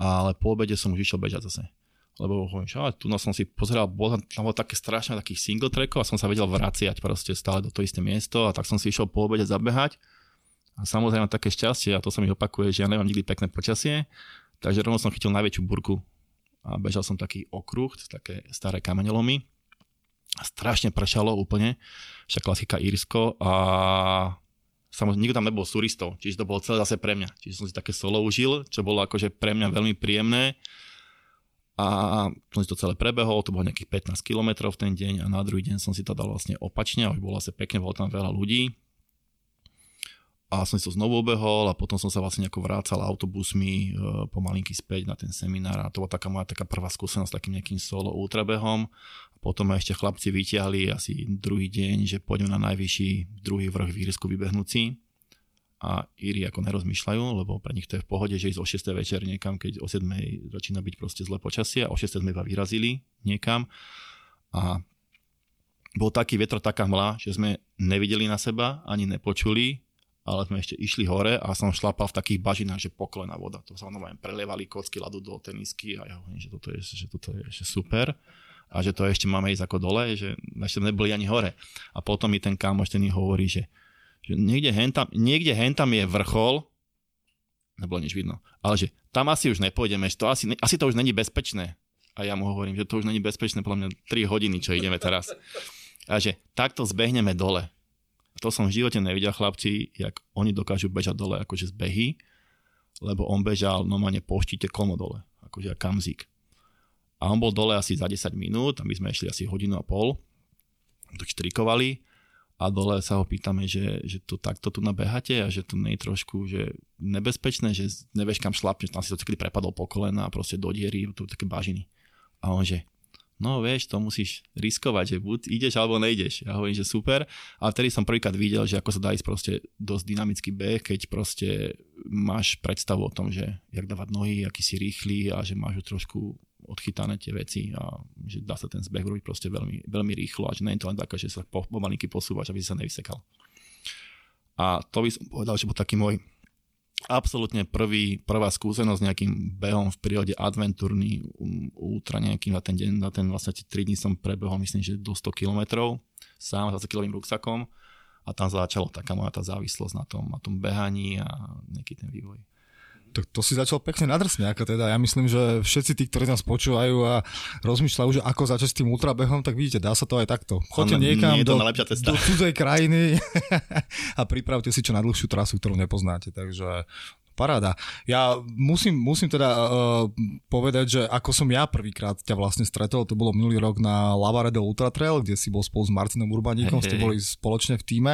Ale po obede som už išiel bežať zase. Lebo hovorím, že tu som si pozeral, bolo tam bolo také strašné takých single trackov a som sa vedel vraciať proste stále do to isté miesto a tak som si išiel po obede zabehať. A samozrejme také šťastie, a to sa mi opakuje, že ja nemám nikdy pekné počasie, takže rovno som chytil najväčšiu burku a bežal som taký okruh, také staré kameňolomy strašne pršalo úplne, však klasika Írsko a samozrejme nikto tam nebol s turistov, čiže to bolo celé zase pre mňa. Čiže som si také solo užil, čo bolo akože pre mňa veľmi príjemné a som si to celé prebehol, to bolo nejakých 15 km v ten deň a na druhý deň som si to dal vlastne opačne a už bolo asi pekne, bolo tam veľa ľudí a som si to znovu obehol a potom som sa vlastne nejako vrácal autobusmi e, pomalinky späť na ten seminár a to bola taká moja taká prvá skúsenosť s takým nejakým solo ultrabehom. Potom ma ešte chlapci vyťahli asi druhý deň, že pôjdem na najvyšší druhý vrch v vybehnúci a Íri ako nerozmýšľajú, lebo pre nich to je v pohode, že ísť o 6. večer niekam, keď o 7. začína byť proste zlé počasie a o 6. sme iba vyrazili niekam a bol taký vetro, taká hmla, že sme nevideli na seba, ani nepočuli ale sme ešte išli hore a som šlapal v takých bažinách, že poklená voda. To sa ono prelievali kocky ľadu do tenisky a ja hovorím, že toto je, že toto je ešte super a že to ešte máme ísť ako dole, že ešte neboli ani hore. A potom mi ten kamoš ten hovorí, že, že niekde, hentam, niekde hentam je vrchol, nebolo nič vidno, ale že tam asi už nepôjdeme, že to asi, asi to už není bezpečné. A ja mu hovorím, že to už není bezpečné, podľa mňa 3 hodiny, čo ideme teraz. A že takto zbehneme dole to som v živote nevidel chlapci, jak oni dokážu bežať dole akože z behy, lebo on bežal normálne po štíte kolmo dole, akože kamzík. A on bol dole asi za 10 minút a my sme išli asi hodinu a pol, tak štrikovali a dole sa ho pýtame, že, že to takto tu nabehate a že to nie je trošku že nebezpečné, že nevieš kam šlapneš, tam si to celý prepadol po kolena a proste do diery, tu také bažiny. A on že, no vieš, to musíš riskovať, že buď ideš alebo nejdeš. Ja hovorím, že super. A vtedy som prvýkrát videl, že ako sa dá ísť proste dosť dynamický beh, keď proste máš predstavu o tom, že jak dávať nohy, aký si rýchly a že máš trošku odchytané tie veci a že dá sa ten zbeh robiť proste veľmi, veľmi rýchlo a že nie je to len také, že sa pomalinky posúvaš, aby si sa nevysekal. A to by som povedal, že bol taký môj absolútne prvý, prvá skúsenosť s nejakým behom v prírode, adventúrny, ultra nejaký na ten deň, na ten vlastne 3 dní som prebehol, myslím, že do 100 km sám 20 kilovým ruksakom a tam začalo taká moja tá závislosť na tom, na tom behaní a nejaký ten vývoj. To, to si začal pekne na drsňáka teda. Ja myslím, že všetci tí, ktorí nás počúvajú a rozmýšľajú, že ako začať s tým ultrabehom, tak vidíte, dá sa to aj takto. Choďte niekam nie do, do cudzej krajiny a pripravte si čo najdlhšiu trasu, ktorú nepoznáte. Takže paráda. Ja musím, musím teda uh, povedať, že ako som ja prvýkrát ťa vlastne stretol, to bolo minulý rok na Lavaredo Ultra Trail, kde si bol spolu s Martinom Urbaníkom, Hej, ste boli spoločne v týme.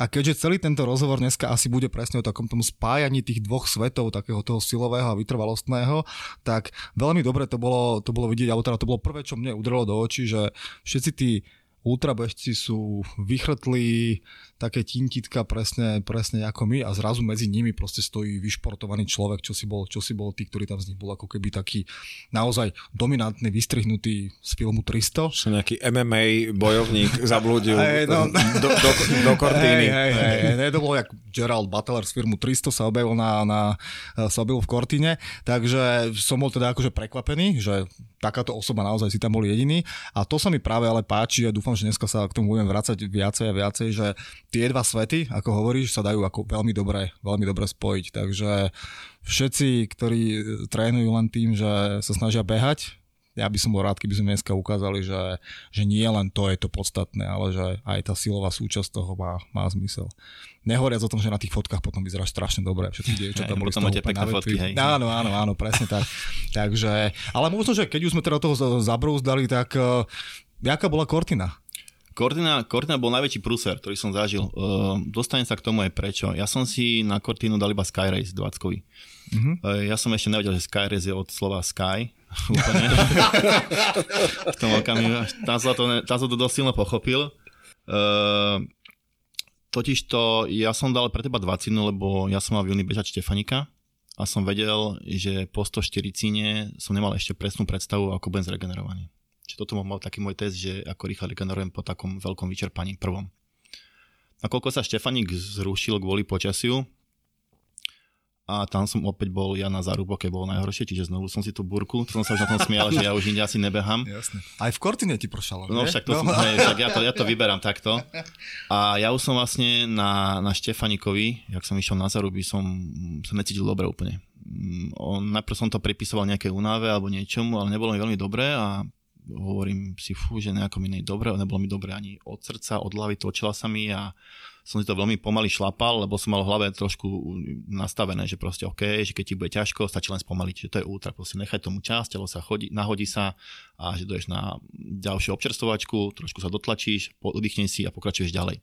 A keďže celý tento rozhovor dneska asi bude presne o takom tom spájaní tých dvoch svetov, takého toho silového a vytrvalostného, tak veľmi dobre to bolo, to bolo vidieť, alebo teda to bolo prvé, čo mne udrelo do očí, že všetci tí ultrabežci sú vychrtlí, také tintitka presne, presne ako my a zrazu medzi nimi proste stojí vyšportovaný človek, čo si bol, čo si bol tí, ktorí tam z nich bol ako keby taký naozaj dominantný, vystrihnutý z filmu 300. Že nejaký MMA bojovník zablúdil Hej, no. do, do, do kortíny. Hej, hej, hej, hej, to bolo jak Gerald Butler z firmu 300 sa objavil, na, na, sa objavil v Kortine, takže som bol teda akože prekvapený, že takáto osoba naozaj si tam bol jediný a to sa mi práve ale páči a dúfam, že dneska sa k tomu budem vrácať viacej a viacej, že tie dva svety, ako hovoríš, sa dajú ako veľmi dobre, veľmi dobre spojiť, takže všetci, ktorí trénujú len tým, že sa snažia behať, ja by som bol rád, keby sme dneska ukázali, že, že nie len to je to podstatné, ale že aj tá silová súčasť toho má, má zmysel. Nehovoriac o tom, že na tých fotkách potom vyzeráš strašne dobre. Všetky dievčatá boli potom máte pekné fotky, hej. Áno, áno, áno, presne tak. Takže, ale možno, že keď už sme teda toho zabrúzdali, tak uh, jaká bola Kortina? Cortina, Cortina bol najväčší prúser, ktorý som zažil. Uh, dostanem sa k tomu aj prečo. Ja som si na Cortinu dal iba Skyrace 20 Mhm. uh, Ja som ešte nevedel, že Skyrace je od slova Sky. Úplne. v tom okamihu. Tam som to, tam som to dosť silno pochopil. Uh, totiž to, ja som dal pre teba 20, lebo ja som mal v júni bežať Štefanika a som vedel, že po 140 som nemal ešte presnú predstavu, ako budem zregenerovaný. Čiže toto mal taký môj test, že ako rýchle regenerujem po takom veľkom vyčerpaní prvom. Nakoľko sa Štefanik zrušil kvôli počasiu, a tam som opäť bol ja na zárubo, keď bolo najhoršie, čiže znovu som si tú burku, to som sa už na tom smial, že ja už inde asi nebehám. Jasne. Aj v Kortine ti pršalo, No však, to som, hej, však ja, to, ja to vyberám takto. A ja už som vlastne na, na Štefanikovi, jak som išiel na zaruby, som sa necítil dobre úplne. Mm, On, najprv som to pripisoval nejakej únave alebo niečomu, ale nebolo mi veľmi dobré a hovorím si, fú, že nejako mi dobre, nebolo mi dobre ani od srdca, od hlavy, točila sa mi a som si to veľmi pomaly šlapal, lebo som mal v hlave trošku nastavené, že proste OK, že keď ti bude ťažko, stačí len spomaliť, že to je ultra, proste nechaj tomu čas, telo sa chodí, nahodí sa a že dojdeš na ďalšiu občerstvovačku, trošku sa dotlačíš, oddychneš si a pokračuješ ďalej.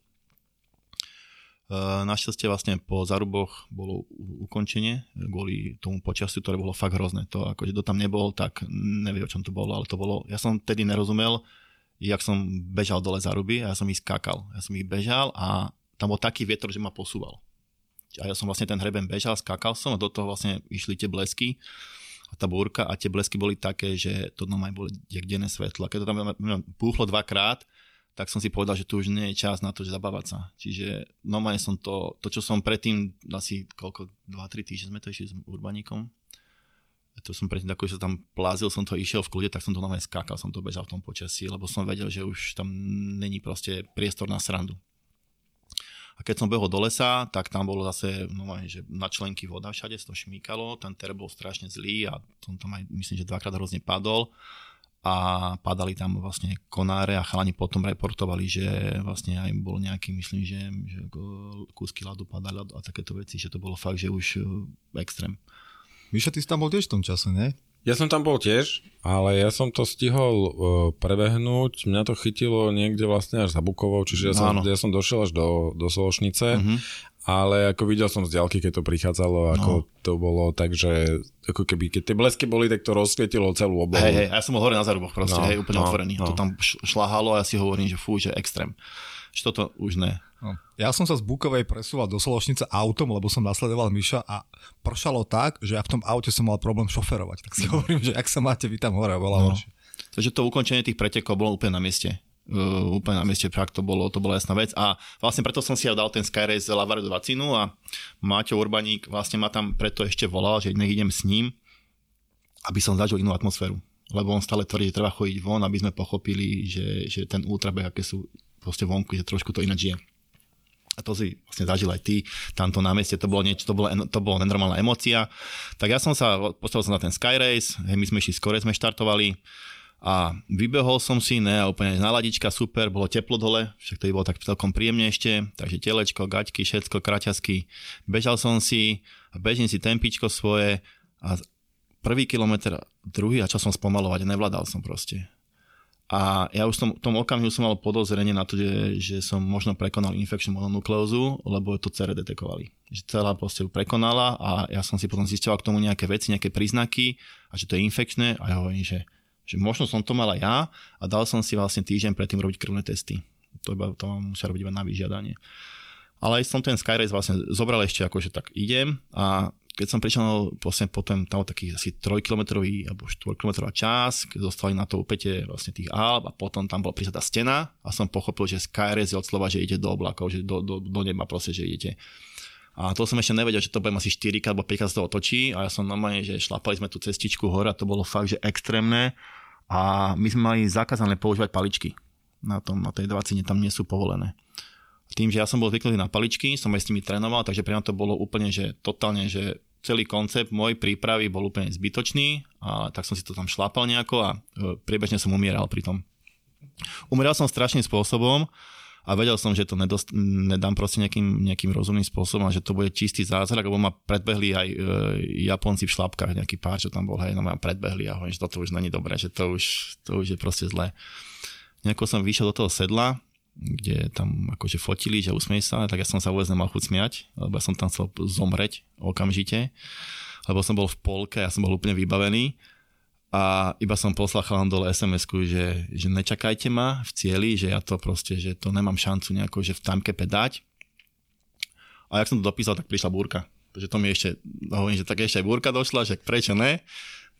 E, Našťastie vlastne po zaruboch bolo ukončenie kvôli tomu počasiu, ktoré bolo fakt hrozné. To akože kto tam nebol, tak nevie o čom to bolo, ale to bolo, ja som tedy nerozumel, jak som bežal dole zaruby a ja som ich skákal. Ja som ich bežal a tam bol taký vietor, že ma posúval. A ja som vlastne ten hreben bežal, skákal som a do toho vlastne išli tie blesky a tá búrka a tie blesky boli také, že to normálne boli jak denné svetlo. Keď to tam púchlo dvakrát, tak som si povedal, že tu už nie je čas na to, že zabávať sa. Čiže normálne som to, to čo som predtým, asi koľko, 2-3 týždne sme to išli s urbaníkom, to som predtým ako že sa tam plázil, som to išiel v kľude, tak som to normálne skákal, som to bežal v tom počasí, lebo som vedel, že už tam není proste priestor na srandu. A keď som behol do lesa, tak tam bolo zase normálne, že na členky voda všade, to šmíkalo, ten ter bol strašne zlý a som tam aj, myslím, že dvakrát hrozne padol a padali tam vlastne konáre a chalani potom reportovali, že vlastne aj bol nejaký, myslím, že, že kúsky ľadu padali a takéto veci, že to bolo fakt, že už uh, extrém. Miša, ty si tam bol tiež v tom čase, ne? Ja som tam bol tiež, ale ja som to stihol uh, prebehnúť. Mňa to chytilo niekde vlastne až za Bukovou, čiže ja som, Áno. ja som došiel až do, do Sološnice. Mhm. Ale ako videl som z diaľky, keď to prichádzalo, ako No. to bolo, takže ako keby, keď tie blesky boli, tak to rozsvietilo celú oblohu. Hej, hej, ja som bol hore na zaruboch proste, No, hej, úplne no, otvorený. no. To tam šlahalo a ja si hovorím, že fú, že extrém. Že toto už ne. No. Ja som sa z Bukovej presúval do Sološnice autom, lebo som nasledoval Miša a pršalo tak, že ja v tom aute som mal problém šoferovať. Tak si hovorím, že ak sa máte vy tam hore, bola No. Takže to ukončenie tých pretekov bolo úplne na mieste. Uh, úplne na mieste, fakt to bolo, to bola jasná vec. A vlastne preto som si aj dal ten Skyrace Lavaredo Vacinu a Máťo Urbaník vlastne ma tam preto ešte volal, že nech idem s ním, aby som zažil inú atmosféru. Lebo on stále tvrdí, že treba chodiť von, aby sme pochopili, že, že ten ultrabeh, aké sú proste vonku, že trošku to ináč je. a to si vlastne zažil aj ty, tamto na mieste, to bolo niečo, to bolo, to bolo nenormálna emocia. Tak ja som sa, postavil som na ten Sky Race, my sme išli skore, sme štartovali a vybehol som si, ne, úplne naladička, super, bolo teplo dole, však to bolo tak celkom príjemne ešte, takže telečko, gaťky, všetko, kraťasky. Bežal som si, bežím si tempičko svoje a prvý kilometr, druhý a čo som spomalovať, nevládal som proste. A ja už som, v tom okamihu som mal podozrenie na to, že, že som možno prekonal infekčnú mononukleózu, lebo to CR detekovali. Že celá proste prekonala a ja som si potom zistil k tomu nejaké veci, nejaké príznaky a že to je infekčné a ja hovorím, že, že možno som to mal aj ja a dal som si vlastne týždeň predtým robiť krvné testy. To, iba, to musia robiť iba na vyžiadanie. Ale som ten Skyrace vlastne zobral ešte ako, že tak idem a keď som prišiel vlastne potom tam taký asi 3 km alebo 4 km čas, keď zostali na to upete vlastne tých Alp a potom tam bola prísada stena a som pochopil, že Skyres je od slova, že ide do oblakov, že do, do, do neba proste, že idete. A to som ešte nevedel, že to budem asi 4 alebo 5 z toho točí a ja som normálne, že šlapali sme tú cestičku hore a to bolo fakt, že extrémne a my sme mali zakázané používať paličky. Na, tom, na tej 20 tam nie sú povolené tým, že ja som bol zvyknutý na paličky, som aj s nimi trénoval, takže pre mňa to bolo úplne, že totálne, že celý koncept môj prípravy bol úplne zbytočný a tak som si to tam šlápal nejako a e, priebežne som umieral pri tom. Umieral som strašným spôsobom a vedel som, že to nedost, nedám proste nejakým, nejakým rozumným spôsobom a že to bude čistý zázrak, lebo ma predbehli aj e, Japonci v šlapkách, nejaký pár, čo tam bol, hej, no ma predbehli a hovorím, že toto už není dobré, že to už, to už je proste zlé. Nejako som vyšiel do toho sedla, kde tam akože fotili, že usmiej sa, tak ja som sa vôbec nemal chuť smiať, lebo ja som tam chcel zomreť okamžite, lebo som bol v polke, ja som bol úplne vybavený a iba som poslal chalan dole sms že, že nečakajte ma v cieli, že ja to proste, že to nemám šancu nejako, že v timecape dať. A jak som to dopísal, tak prišla búrka. Takže to mi ešte, hovorím, že tak ešte aj búrka došla, že prečo ne?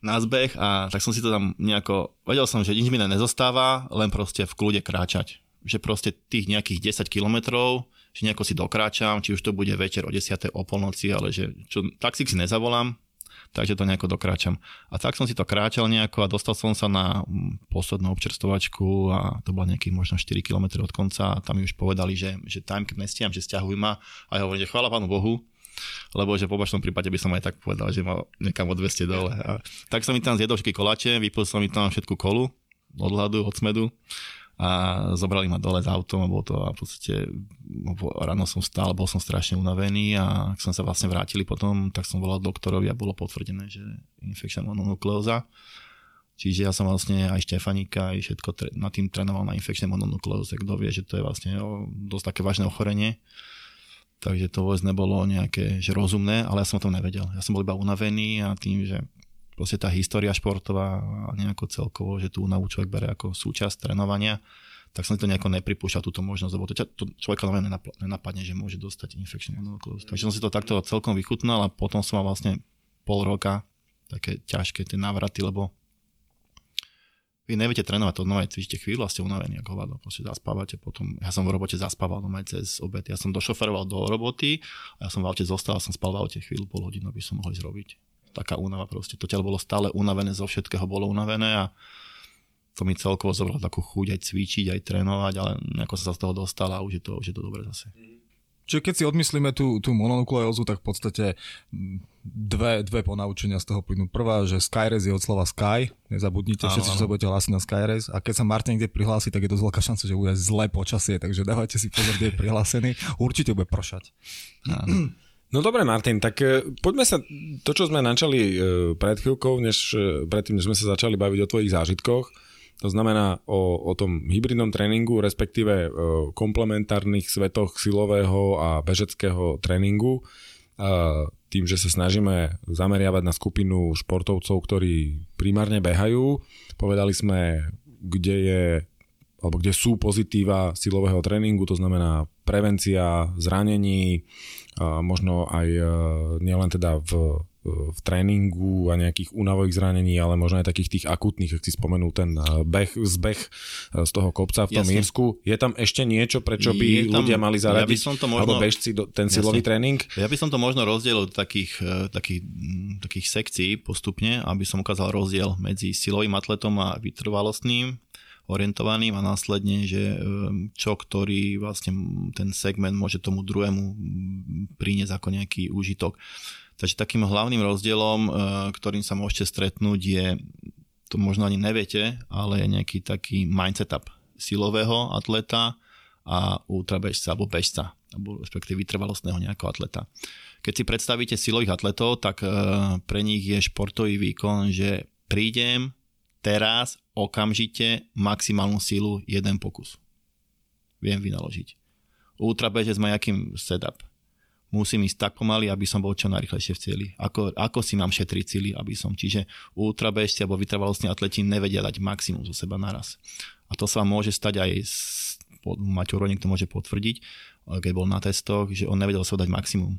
na zbeh a tak som si to tam nejako, vedel som, že nič mi nezostáva, len proste v kľude kráčať že proste tých nejakých 10 kilometrov, že nejako si dokráčam, či už to bude večer o 10. o polnoci, ale že čo, taxík si nezavolám, takže to nejako dokráčam. A tak som si to kráčal nejako a dostal som sa na poslednú občerstovačku a to bola nejakých možno 4 km od konca a tam mi už povedali, že, že time keď nestiam, že stiahuj ma a ja hovorím, že chvála Pánu Bohu, lebo že v opačnom prípade by som aj tak povedal, že ma niekam od 200 dole. A tak som mi tam zjedol všetky koláče, vypil som mi tam všetku kolu od hladu, od smedu a zobrali ma dole s autom a bolo to a v podstate ráno som stál, bol som strašne unavený a ak som sa vlastne vrátili potom, tak som volal doktorovi a bolo potvrdené, že infekčná mononukleóza. Čiže ja som vlastne aj Štefanika, aj všetko tre- na tým trénoval na infekčné mononukleóze. Kto vie, že to je vlastne o, dosť také vážne ochorenie. Takže to vôbec nebolo nejaké že rozumné, ale ja som to nevedel. Ja som bol iba unavený a tým, že proste tá história športová a nejako celkovo, že tu únavu človek bere ako súčasť trénovania, tak som to nejako nepripúšťal túto možnosť, lebo to, to človeka len nenapadne, že môže dostať mononukleóz. Takže som si to takto celkom vychutnal a potom som mal vlastne pol roka také ťažké tie návraty, lebo vy neviete trénovať, to nové cvičíte chvíľu a ste unavení ako hovado, proste zaspávate potom, ja som v robote zaspával no cez obed, ja som došoferoval do roboty a ja som v aute zostal a som spal v aute chvíľu, pol hodinu, aby som mohol ísť robiť taká únava proste. To telo bolo stále unavené, zo všetkého bolo unavené a to mi celkovo zobralo takú chuť aj cvičiť, aj trénovať, ale nejako sa z toho dostal a už je to, už je to dobré zase. Čiže keď si odmyslíme tú, tú mononukleózu, tak v podstate dve, dve ponaučenia z toho plynú. Prvá, že Skyres je od slova Sky, nezabudnite, všetci, čo sa budete hlásiť na Skyres. A keď sa Martin kde prihlási, tak je dosť veľká šanca, že bude zlé počasie, takže dávajte si pozor, kde je prihlásený. Určite bude pršať. Áno. No dobre, Martin, tak e, poďme sa, to čo sme načali e, pred chvíľkou, než e, predtým, než sme sa začali baviť o tvojich zážitkoch, to znamená o, o tom hybridnom tréningu, respektíve komplementárnych svetoch silového a bežeckého tréningu. Tým, že sa snažíme zameriavať na skupinu športovcov, ktorí primárne behajú. Povedali sme, kde je alebo kde sú pozitíva silového tréningu, to znamená prevencia zranení, možno aj e, nielen teda v, v tréningu a nejakých únavových zranení, ale možno aj takých tých akutných, ak si spomenul ten e, beh, zbeh e, z toho kopca v tom Jasne. Írsku. Je tam ešte niečo, prečo by tam, ľudia mali zaradiť, ja by som to možno, alebo bežci do, ten silový Jasne. tréning? Ja by som to možno rozdielil do takých, takých, takých sekcií postupne, aby som ukázal rozdiel medzi silovým atletom a vytrvalostným orientovaným a následne, že čo ktorý vlastne ten segment môže tomu druhému priniesť ako nejaký úžitok. Takže takým hlavným rozdielom, ktorým sa môžete stretnúť je, to možno ani neviete, ale je nejaký taký mindset up silového atleta a ultrabežca alebo bežca, alebo respektíve vytrvalostného nejakého atleta. Keď si predstavíte silových atletov, tak pre nich je športový výkon, že prídem teraz okamžite maximálnu sílu jeden pokus. Viem vynaložiť. Ultra bežec má jakým setup. Musím ísť tak pomaly, aby som bol čo najrychlejšie v cieli. Ako, ako si mám šetriť cíly, aby som. Čiže ultra bežci alebo vytrvalostní atleti nevedia dať maximum zo seba naraz. A to sa vám môže stať aj s, Maťo Ronik to môže potvrdiť, keď bol na testoch, že on nevedel sa dať maximum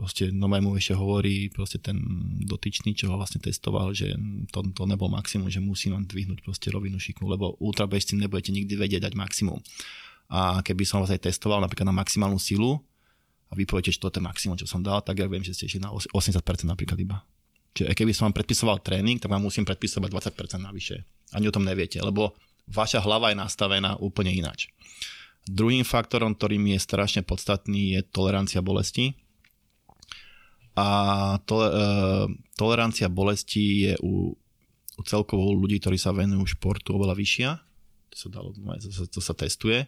proste nové mu ešte hovorí proste ten dotyčný, čo ho vlastne testoval, že to, to nebol maximum, že musí vám dvihnúť proste rovinu šikmu, lebo ultrabežci nebudete nikdy vedieť dať maximum. A keby som vás aj testoval napríklad na maximálnu silu a vy poviete, že to je maximum, čo som dal, tak ja viem, že ste ešte na 80% napríklad iba. Čiže keby som vám predpisoval tréning, tak vám musím predpisovať 20% navyše. Ani o tom neviete, lebo vaša hlava je nastavená úplne ináč. Druhým faktorom, ktorým je strašne podstatný, je tolerancia bolesti a to, e, tolerancia bolesti je u, u celkovo ľudí, ktorí sa venujú športu oveľa vyššia. To sa, dalo, to, to sa testuje.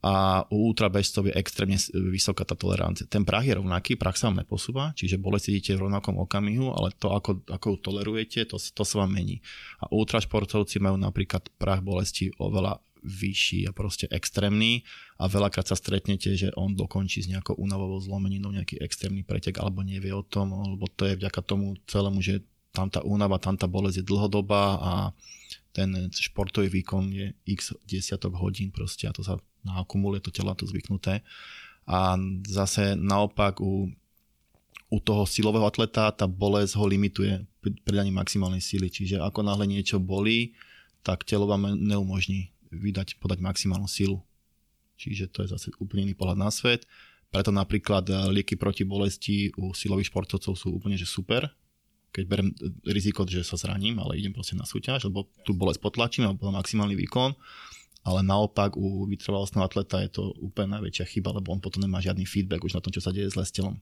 A u ultrabežcov je extrémne vysoká tá tolerancia. Ten prach je rovnaký, prach sa vám neposúva, čiže bolesť idete v rovnakom okamihu, ale to, ako, ako ju tolerujete, to, to sa vám mení. A ultrašportovci majú napríklad prach bolesti oveľa vyšší a proste extrémny a veľakrát sa stretnete, že on dokončí s nejakou únavovou zlomeninou nejaký extrémny pretek alebo nevie o tom, lebo to je vďaka tomu celému, že tam tá únava, tam tá bolesť je dlhodobá a ten športový výkon je x desiatok hodín proste a to sa naakumuluje to telo to zvyknuté. A zase naopak u, u toho silového atleta tá bolesť ho limituje pridaním maximálnej síly, čiže ako náhle niečo bolí, tak telo vám neumožní vydať, podať maximálnu silu. Čiže to je zase úplne iný pohľad na svet. Preto napríklad eh, lieky proti bolesti u silových športovcov sú úplne že super, keď berem eh, riziko, že sa zraním, ale idem proste na súťaž, lebo tú bolesť potlačím a mám maximálny výkon, ale naopak u vytrvalostného atleta je to úplne najväčšia chyba, lebo on potom nemá žiadny feedback už na tom, čo sa deje zle s telom.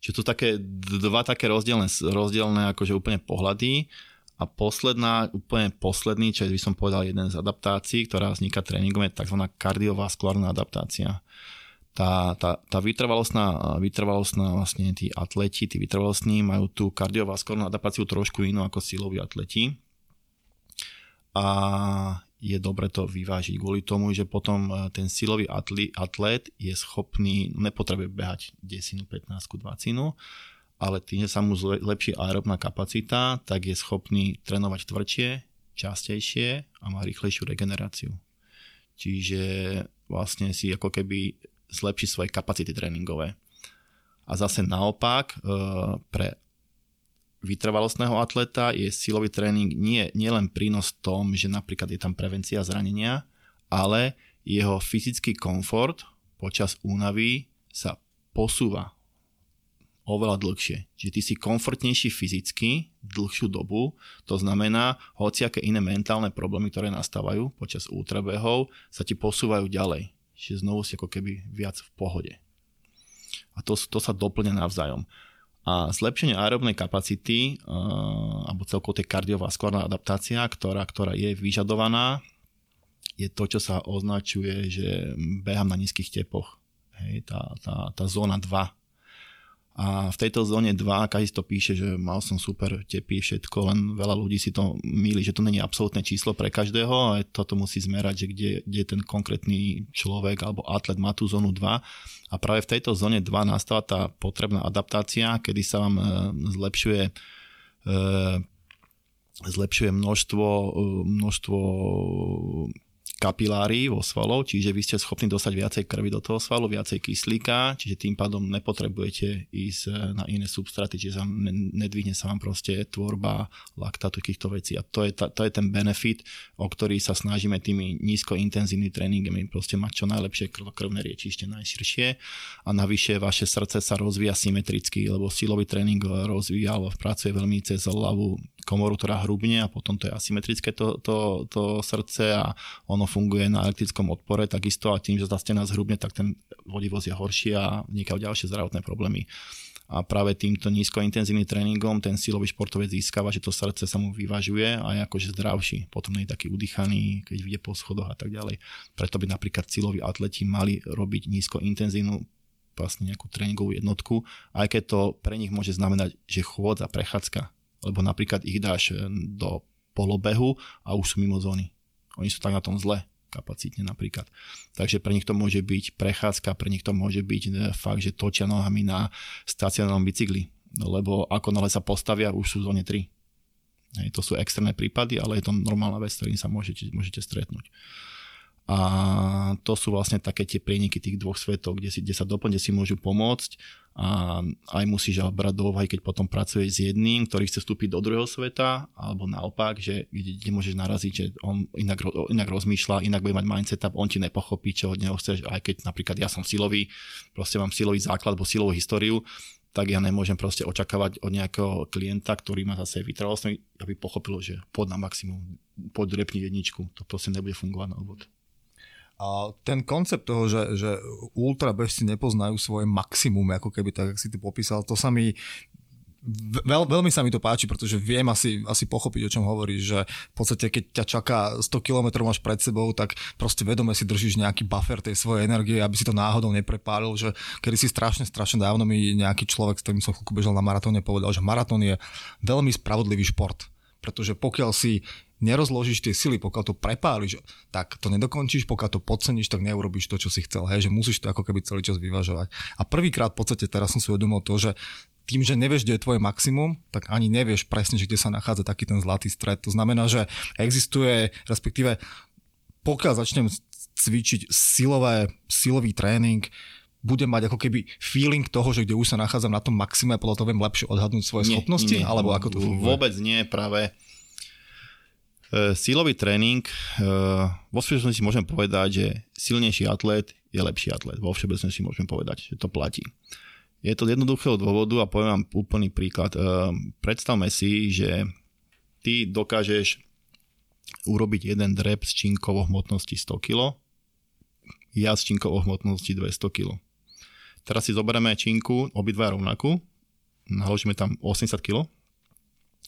Čiže tu také dva také rozdielne, rozdielne akože úplne pohľady a posledná, úplne posledný, čo by som povedal jeden z adaptácií, ktorá vzniká tréningom, je tzv. kardiovaskulárna adaptácia. Tá, tá, tá vytrvalostná, vytrvalostná vlastne tí atleti, tí vytrvalostní majú tú kardiovaskulárnu adaptáciu trošku inú ako siloví atleti. A je dobre to vyvážiť kvôli tomu, že potom e, ten silový atlet je schopný, nepotrebuje behať 10, 15, 20, ale tým, že sa mu zlepší aerobná kapacita, tak je schopný trénovať tvrdšie, častejšie a má rýchlejšiu regeneráciu. Čiže vlastne si ako keby zlepší svoje kapacity tréningové. A zase naopak, e, pre vytrvalostného atleta je silový tréning nie, nie len prínos v tom, že napríklad je tam prevencia zranenia, ale jeho fyzický komfort počas únavy sa posúva oveľa dlhšie. Čiže ty si komfortnejší fyzicky dlhšiu dobu, to znamená, hociaké iné mentálne problémy, ktoré nastávajú počas ultrabehov, sa ti posúvajú ďalej. Čiže znovu si ako keby viac v pohode. A to, to sa doplňa navzájom. A zlepšenie aerobnej kapacity, uh, alebo celkovo tej kardiovaskulárna adaptácia, ktorá, ktorá je vyžadovaná, je to, čo sa označuje, že behám na nízkych tepoch. Hej, tá, tá, tá zóna 2 a v tejto zóne 2 každý píše, že mal som super tepy, všetko, len veľa ľudí si to míli, že to není absolútne číslo pre každého a toto musí zmerať, že kde, kde ten konkrétny človek alebo atlet má tú zónu 2 a práve v tejto zóne 2 nastáva tá potrebná adaptácia, kedy sa vám e, zlepšuje e, zlepšuje množstvo, e, množstvo kapilári vo svalov, čiže vy ste schopní dostať viacej krvi do toho svalu, viacej kyslíka, čiže tým pádom nepotrebujete ísť e, na iné substraty, čiže sa nedvihne sa vám proste tvorba laktátu týchto vecí. A to je, ta, to je ten benefit, o ktorý sa snažíme tými nízkointenzívnymi tréningami proste mať čo najlepšie krvné riečište najširšie a navyše vaše srdce sa rozvíja symetricky, lebo silový tréning rozvíja, alebo pracuje veľmi cez hlavu komoru, ktorá hrubne a potom to je asymetrické to, to, to srdce a ono funguje na elektrickom odpore takisto a tým, že tá stena zhrubne, tak ten vodivosť je horší a vznikajú ďalšie zdravotné problémy. A práve týmto nízkointenzívnym tréningom ten silový športovec získava, že to srdce sa mu vyvažuje a je akože zdravší. Potom je taký udýchaný, keď vyjde po schodoch a tak ďalej. Preto by napríklad siloví atleti mali robiť nízkointenzívnu vlastne nejakú tréningovú jednotku, aj keď to pre nich môže znamenať, že chôdza, prechádzka, lebo napríklad ich dáš do polobehu a už sú mimo zóny. Oni sú tak na tom zle kapacitne napríklad. Takže pre nich to môže byť prechádzka, pre nich to môže byť e, fakt, že točia nohami na stacionárnom bicykli, lebo ako náhle sa postavia, už sú v zóne 3. Hej, to sú extrémne prípady, ale je to normálna vec, s ktorým sa môžete, môžete stretnúť. A to sú vlastne také tie prieniky tých dvoch svetov, kde, si, kde sa doplne si môžu pomôcť a aj musíš brať do úvahy, keď potom pracuješ s jedným, ktorý chce vstúpiť do druhého sveta, alebo naopak, že kde, kde môžeš naraziť, že on inak, inak rozmýšľa, inak bude mať mindset up, on ti nepochopí, čo od neho chceš, aj keď napríklad ja som silový, proste mám silový základ, alebo silovú históriu, tak ja nemôžem proste očakávať od nejakého klienta, ktorý má zase vytrvalostný, aby pochopil, že pod na maximum, pod repni jedničku, to proste nebude fungovať na úvod. A ten koncept toho, že, že ultra bežci nepoznajú svoje maximum, ako keby tak, ak si ty popísal, to sa mi Veľ, veľmi sa mi to páči, pretože viem asi, asi pochopiť, o čom hovoríš, že v podstate keď ťa čaká 100 km máš pred sebou, tak proste vedome si držíš nejaký buffer tej svojej energie, aby si to náhodou neprepálil, že kedy si strašne, strašne dávno mi nejaký človek, s ktorým som chvíľku bežal na maratóne, povedal, že maratón je veľmi spravodlivý šport, pretože pokiaľ si nerozložíš tie sily, pokiaľ to prepáliš, tak to nedokončíš, pokiaľ to podceníš, tak neurobiš to, čo si chcel. Hej, že musíš to ako keby celý čas vyvažovať. A prvýkrát v podstate teraz som si uvedomil to, že tým, že nevieš, kde je tvoje maximum, tak ani nevieš presne, že kde sa nachádza taký ten zlatý stred. To znamená, že existuje, respektíve pokiaľ začnem cvičiť silové, silový tréning, budem mať ako keby feeling toho, že kde už sa nachádzam na tom maxime, podľa toho viem lepšie odhadnúť svoje nie, schopnosti, nie, alebo ako to funguje? Vôbec nie, práve E, silový tréning, e, vo všeobecnosti môžem povedať, že silnejší atlet je lepší atlet. Vo všeobecnosti môžem povedať, že to platí. Je to z jednoduchého dôvodu a poviem vám úplný príklad. E, predstavme si, že ty dokážeš urobiť jeden drep s činkou o hmotnosti 100 kg, ja s činkou o hmotnosti 200 kg. Teraz si zoberieme činku, obidva rovnakú, naložíme tam 80 kg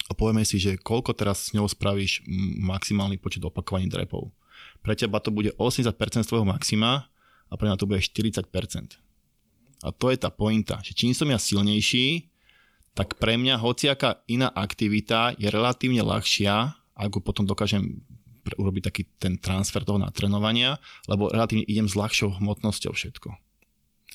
a povieme si, že koľko teraz s ňou spravíš maximálny počet opakovaní drepov. Pre teba to bude 80% svojho maxima a pre mňa to bude 40%. A to je tá pointa, že čím som ja silnejší, tak pre mňa hociaká iná aktivita je relatívne ľahšia, ako potom dokážem urobiť taký ten transfer toho natrenovania, lebo relatívne idem s ľahšou hmotnosťou všetko.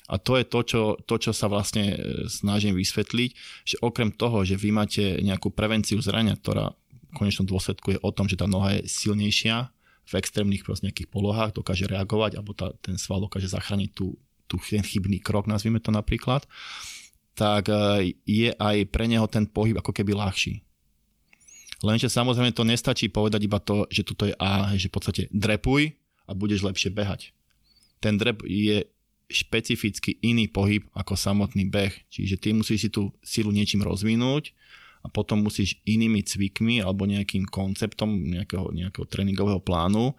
A to je to čo, to, čo sa vlastne e, snažím vysvetliť, že okrem toho, že vy máte nejakú prevenciu zrania, ktorá v konečnom dôsledku je o tom, že tá noha je silnejšia v extrémnych proste nejakých polohách, dokáže reagovať, alebo tá, ten sval dokáže zachrániť tú, tú ten chybný krok, nazvime to napríklad, tak e, je aj pre neho ten pohyb ako keby ľahší. Lenže samozrejme to nestačí povedať iba to, že toto je A, že v podstate drepuj a budeš lepšie behať. Ten drep je špecificky iný pohyb ako samotný beh. Čiže ty musíš si tú silu niečím rozvinúť a potom musíš inými cvikmi alebo nejakým konceptom nejakého, nejakého tréningového plánu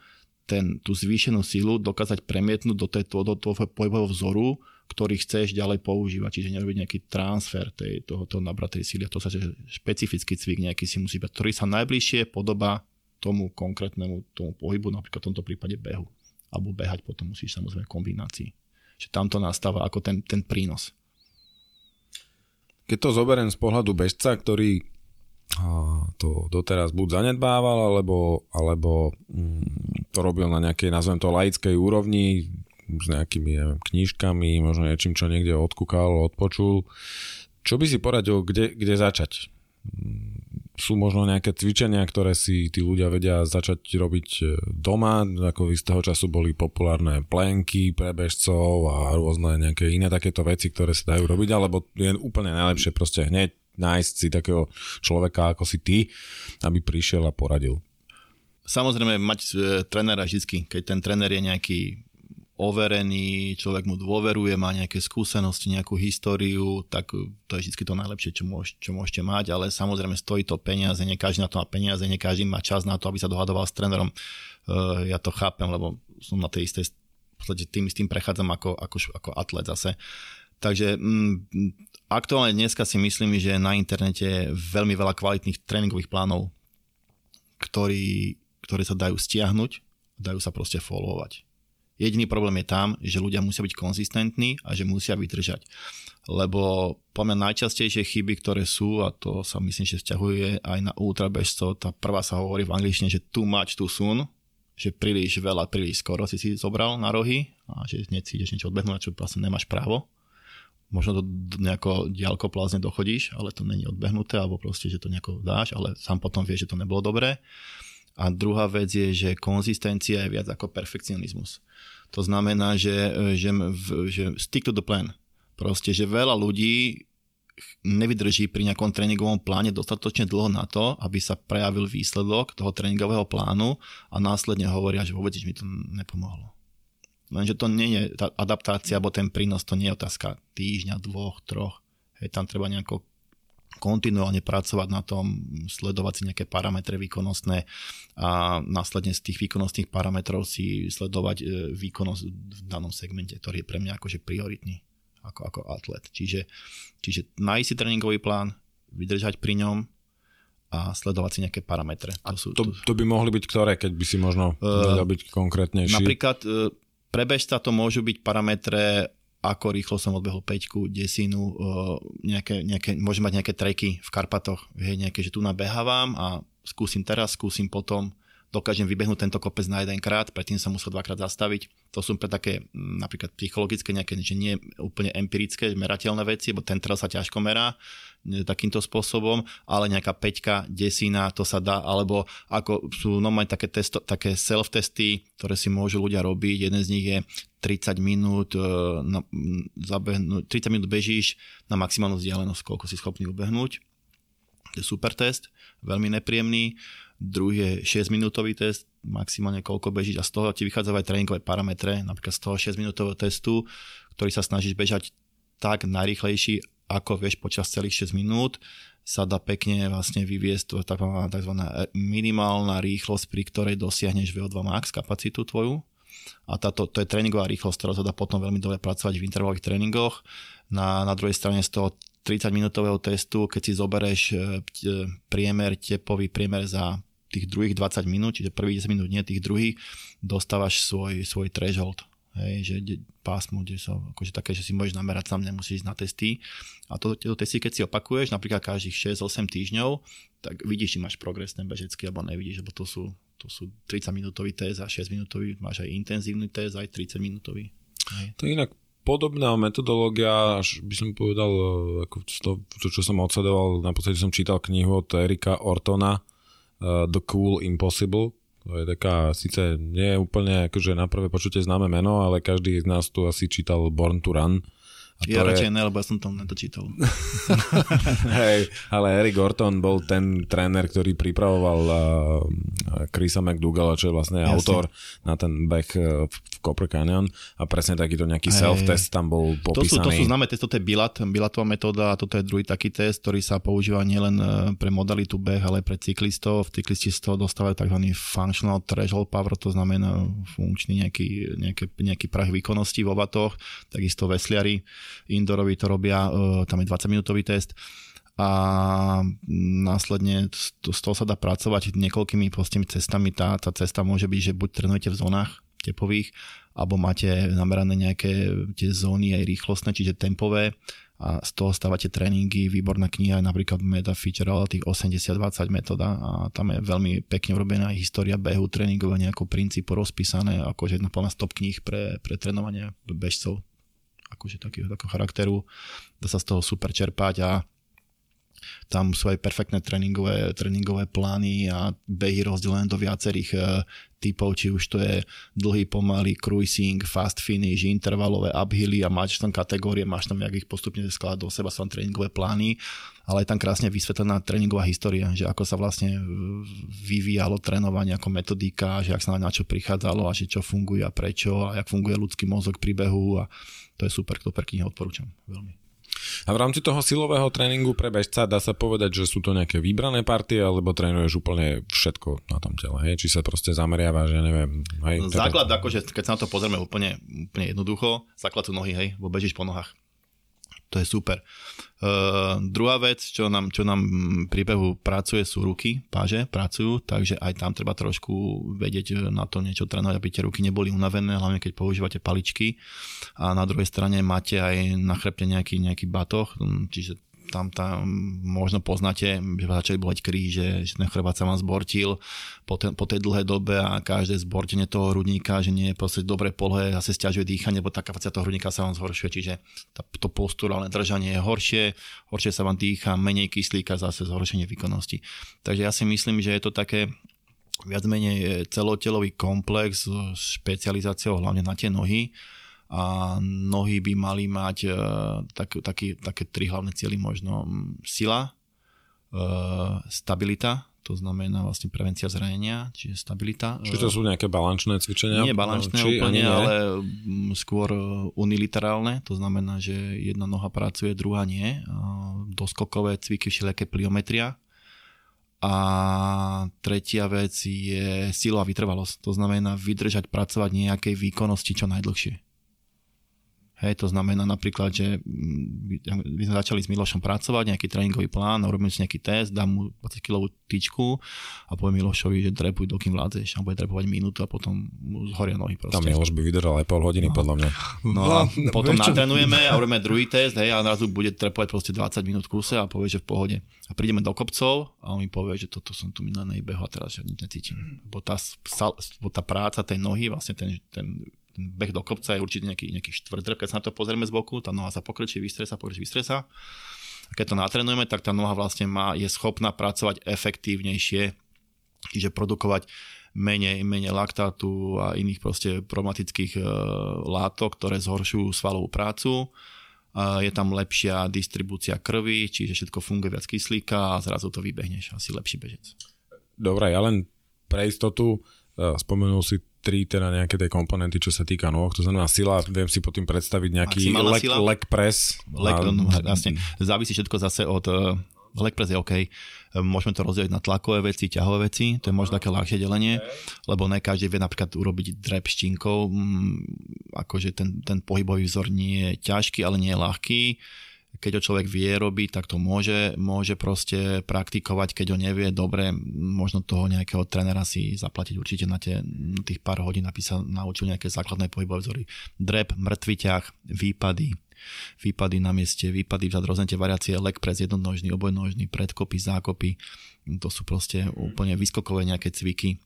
ten, tú zvýšenú silu dokázať premietnúť do, tej, do pohybového vzoru, ktorý chceš ďalej používať, čiže nerobiť nejaký transfer tej, tohoto nabratej síly. To sa špecifický cvik nejaký si musí byť, ktorý sa najbližšie podobá tomu konkrétnemu tomu pohybu, napríklad v tomto prípade behu. Alebo behať potom musíš samozrejme kombinácii že tam to nastáva ako ten, ten prínos. Keď to zoberiem z pohľadu bežca, ktorý to doteraz buď zanedbával, alebo, alebo mm, to robil na nejakej, nazvem to, laickej úrovni, s nejakými neviem, knížkami, možno niečím, čo niekde odkúkal, odpočul. Čo by si poradil, kde, kde začať? Sú možno nejaké cvičenia, ktoré si tí ľudia vedia začať robiť e, doma, ako z toho času boli populárne plenky pre bežcov a rôzne nejaké iné takéto veci, ktoré sa dajú robiť, alebo je úplne najlepšie proste hneď nájsť si takého človeka ako si ty, aby prišiel a poradil. Samozrejme mať e, trénera vždy, keď ten tréner je nejaký overený, človek mu dôveruje, má nejaké skúsenosti, nejakú históriu, tak to je vždy to najlepšie, čo, môž, čo môžete mať, ale samozrejme stojí to peniaze, nie každý na to má peniaze, nie každý má čas na to, aby sa dohadoval s trénerom. Uh, ja to chápem, lebo som na tej istej, v podstate tým istým prechádzam ako, ako, ako atlet zase. Takže mm, aktuálne dneska si myslím, že na internete je veľmi veľa kvalitných tréningových plánov, ktorý, ktoré sa dajú stiahnuť, dajú sa proste followovať Jediný problém je tam, že ľudia musia byť konzistentní a že musia vydržať. Lebo poďme najčastejšie chyby, ktoré sú, a to sa myslím, že vzťahuje aj na ultrabežcov, tá prvá sa hovorí v angličtine, že too much too soon, že príliš veľa, príliš skoro si si zobral na rohy a že hneď si ideš niečo odbehnúť, čo vlastne nemáš právo. Možno to nejako plázne dochodíš, ale to není odbehnuté, alebo proste, že to nejako dáš, ale sám potom vieš, že to nebolo dobré. A druhá vec je, že konzistencia je viac ako perfekcionizmus. To znamená, že, že, že stick to the plan. Proste, že veľa ľudí nevydrží pri nejakom tréningovom pláne dostatočne dlho na to, aby sa prejavil výsledok toho tréningového plánu a následne hovoria, že vôbec mi to nepomohlo. Lenže to nie je, tá adaptácia alebo ten prínos, to nie je otázka týždňa, dvoch, troch. Hej, tam treba nejako kontinuálne pracovať na tom, sledovať si nejaké parametre výkonnostné a následne z tých výkonnostných parametrov si sledovať e, výkonnosť v danom segmente, ktorý je pre mňa akože prioritný ako, ako atlet. Čiže, čiže nájsť si tréningový plán, vydržať pri ňom a sledovať si nejaké parametre. To, sú, to, to by mohli byť ktoré, keď by si možno uh, byť konkrétnejší? Napríklad uh, pre bežca to môžu byť parametre ako rýchlo som odbehol peťku, desinu, nejaké, nejaké, môžem mať nejaké treky v Karpatoch, hej, nejaké, že tu nabehávam a skúsim teraz, skúsim potom, dokážem vybehnúť tento kopec na jeden krát, predtým som musel dvakrát zastaviť. To sú také napríklad psychologické, nejaké, že nie úplne empirické, merateľné veci, lebo ten trail sa ťažko merá takýmto spôsobom, ale nejaká peťka, desina, to sa dá, alebo ako sú normálne také, testo, také self-testy, ktoré si môžu ľudia robiť. Jeden z nich je 30 minút, e, na, zabehnúť, 30 minút bežíš na maximálnu vzdialenosť, koľko si schopný ubehnúť. To je super test, veľmi nepríjemný. Druhý je 6 minútový test, maximálne koľko bežíš a z toho ti vychádzajú aj tréningové parametre, napríklad z toho 6 minútového testu, ktorý sa snažíš bežať tak najrýchlejší, ako vieš počas celých 6 minút sa dá pekne vlastne vyviesť tzv. minimálna rýchlosť, pri ktorej dosiahneš VO2 max kapacitu tvoju. A táto, to je tréningová rýchlosť, ktorá sa dá potom veľmi dobre pracovať v intervalových tréningoch. Na, na druhej strane z toho 30 minútového testu, keď si zoberieš e, priemer, tepový priemer za tých druhých 20 minút, čiže prvých 10 minút, nie tých druhých, dostávaš svoj, svoj threshold Hej, že pásmo, kde sa, akože také, že si môžeš namerať sám, nemusíš ísť na testy. A to, to testy, keď si opakuješ, napríklad každých 6-8 týždňov, tak vidíš, či máš progres ten bežecký, alebo nevidíš, lebo to sú, to sú 30 minútový test a 6 minútový, máš aj intenzívny test, aj 30 minútový. Hej. To inak podobná metodológia, až by som povedal, e, ako to, to, čo som odsledoval, podstate som čítal knihu od Erika Ortona, uh, The Cool Impossible, to je taká, síce nie je úplne akože na prvé počutie známe meno, ale každý z nás tu asi čítal Born to Run. A ja radšej je... ne, lebo ja som tam nedočítal. Hej, ale Eric Orton bol ten tréner, ktorý pripravoval uh, Chrisa McDougalla, čo je vlastne Jasne. autor na ten beh uh, v Copper Canyon a presne takýto nejaký hey, self-test tam bol popísaný. To sú, to sú známe test, toto je Bilat, Bilatová metóda a toto je druhý taký test, ktorý sa používa nielen uh, pre modalitu beh, ale pre cyklistov. V cyklisti z toho dostávajú tzv. functional threshold power, to znamená funkčný nejaký, nejaký, nejaký prah výkonnosti vo vatoch, takisto vesliari Indorovi to robia, e, tam je 20 minútový test a následne z toho sa dá pracovať niekoľkými prostými cestami. Tá, tá cesta môže byť, že buď trénujete v zónach tepových, alebo máte namerané nejaké tie zóny aj rýchlostné, čiže tempové a z toho stávate tréningy, výborná kniha, napríklad Meta Feature, tých 80-20 metóda a tam je veľmi pekne urobená aj história behu, tréningovania ako princípu rozpísané, akože jedna plná stop kníh pre, pre trénovanie bežcov akože takého, takého charakteru, dá sa z toho super čerpať a Tam sú aj perfektné tréningové, tréningové plány a behy rozdelené do viacerých e, typov, či už to je dlhý, pomalý, cruising, fast finish, intervalové uphilly a máš tam kategórie, máš tam, jak ich postupne skladať do seba, sú tam tréningové plány, ale je tam krásne vysvetlená tréningová história, že ako sa vlastne vyvíjalo trénovanie ako metodika, že ak sa na čo prichádzalo a že čo funguje a prečo a jak funguje ľudský mozog pri behu a to je super, to pre knihu odporúčam veľmi. A v rámci toho silového tréningu pre bežca dá sa povedať, že sú to nejaké vybrané partie, alebo trénuješ úplne všetko na tom tele, hej? Či sa proste zameriava, že neviem. Hej, teda... Základ, akože keď sa na to pozrieme úplne, úplne jednoducho, základ sú nohy, hej, bo bežíš po nohách to je super. Uh, druhá vec, čo nám, čo nám pri behu pracuje, sú ruky, páže pracujú, takže aj tam treba trošku vedieť na to niečo trénovať, aby tie ruky neboli unavené, hlavne keď používate paličky. A na druhej strane máte aj na chrbte nejaký, nejaký batoh, čiže tam, tam možno poznáte, že vás začali boleť kríž, že, ten chrbát sa vám zbortil po, ten, po tej dlhej dobe a každé zbortenie toho hrudníka, že nie je proste dobre polohe, zase stiažuje dýchanie, lebo tá kapacita toho hrudníka sa vám zhoršuje, čiže tá, to posturálne držanie je horšie, horšie sa vám dýcha, menej kyslíka, zase zhoršenie výkonnosti. Takže ja si myslím, že je to také viac menej celotelový komplex s špecializáciou hlavne na tie nohy, a nohy by mali mať uh, tak, taký, také tri hlavné cieľy možno sila, uh, stabilita, to znamená vlastne prevencia zranenia, čiže stabilita. Čiže to sú nejaké balančné cvičenia? Nie balančné či úplne, ale skôr uniliterálne, to znamená, že jedna noha pracuje, druhá nie. Doskokové cviky, všelijaké pliometria. A tretia vec je silová vytrvalosť, to znamená vydržať pracovať nejakej výkonnosti čo najdlhšie. Hej, to znamená napríklad, že mm, by sme začali s Milošom pracovať, nejaký tréningový plán, urobíme si nejaký test, dám mu 20 kg tyčku a poviem Milošovi, že drepuj, dokým vládzeš a bude drepovať minútu a potom mu zhoria nohy. Proste. Tam Miloš by vydržal aj pol hodiny, no. podľa mňa. No a no, potom natrenujeme a urobíme druhý test, hej, a zrazu bude trepovať proste 20 minút kuse a povie, že v pohode. A prídeme do kopcov a on mi povie, že toto som tu minulé behu a teraz že nič necítim. Bo tá, bo tá práca tej nohy, vlastne ten, ten beh do kopca je určite nejaký, nejaký štvrtrep, keď sa na to pozrieme z boku, tá noha sa pokrčí, vystresa, pokrčí, vystresa. A keď to natrenujeme, tak tá noha vlastne má, je schopná pracovať efektívnejšie, čiže produkovať menej, menej laktátu a iných proste problematických e, látok, ktoré zhoršujú svalovú prácu. E, je tam lepšia distribúcia krvi, čiže všetko funguje viac kyslíka a zrazu to vybehneš, asi lepší bežec. Dobre, ja len pre istotu spomenul si tri teda nejaké tie komponenty, čo sa týka nôh, to znamená sila, viem si pod tým predstaviť nejaký leg, leg press. Leg, a... no, vlastne, závisí všetko zase od uh, leg press je OK. Môžeme to rozdeliť na tlakové veci, ťahové veci, to je možno také ľahšie delenie, lebo ne každý vie napríklad urobiť drep štinkou, mm, akože ten, ten pohybový vzor nie je ťažký, ale nie je ľahký keď ho človek vie robiť, tak to môže, môže proste praktikovať, keď ho nevie, dobre, možno toho nejakého trénera si zaplatiť určite na, tie, na tých pár hodín, aby sa naučil nejaké základné pohybové vzory. Drep, mŕtvy ťah, výpady, výpady na mieste, výpady vzad rôzne tie variácie, leg press, jednonožný, obojnožný, predkopy, zákopy, to sú proste úplne vyskokové nejaké cviky.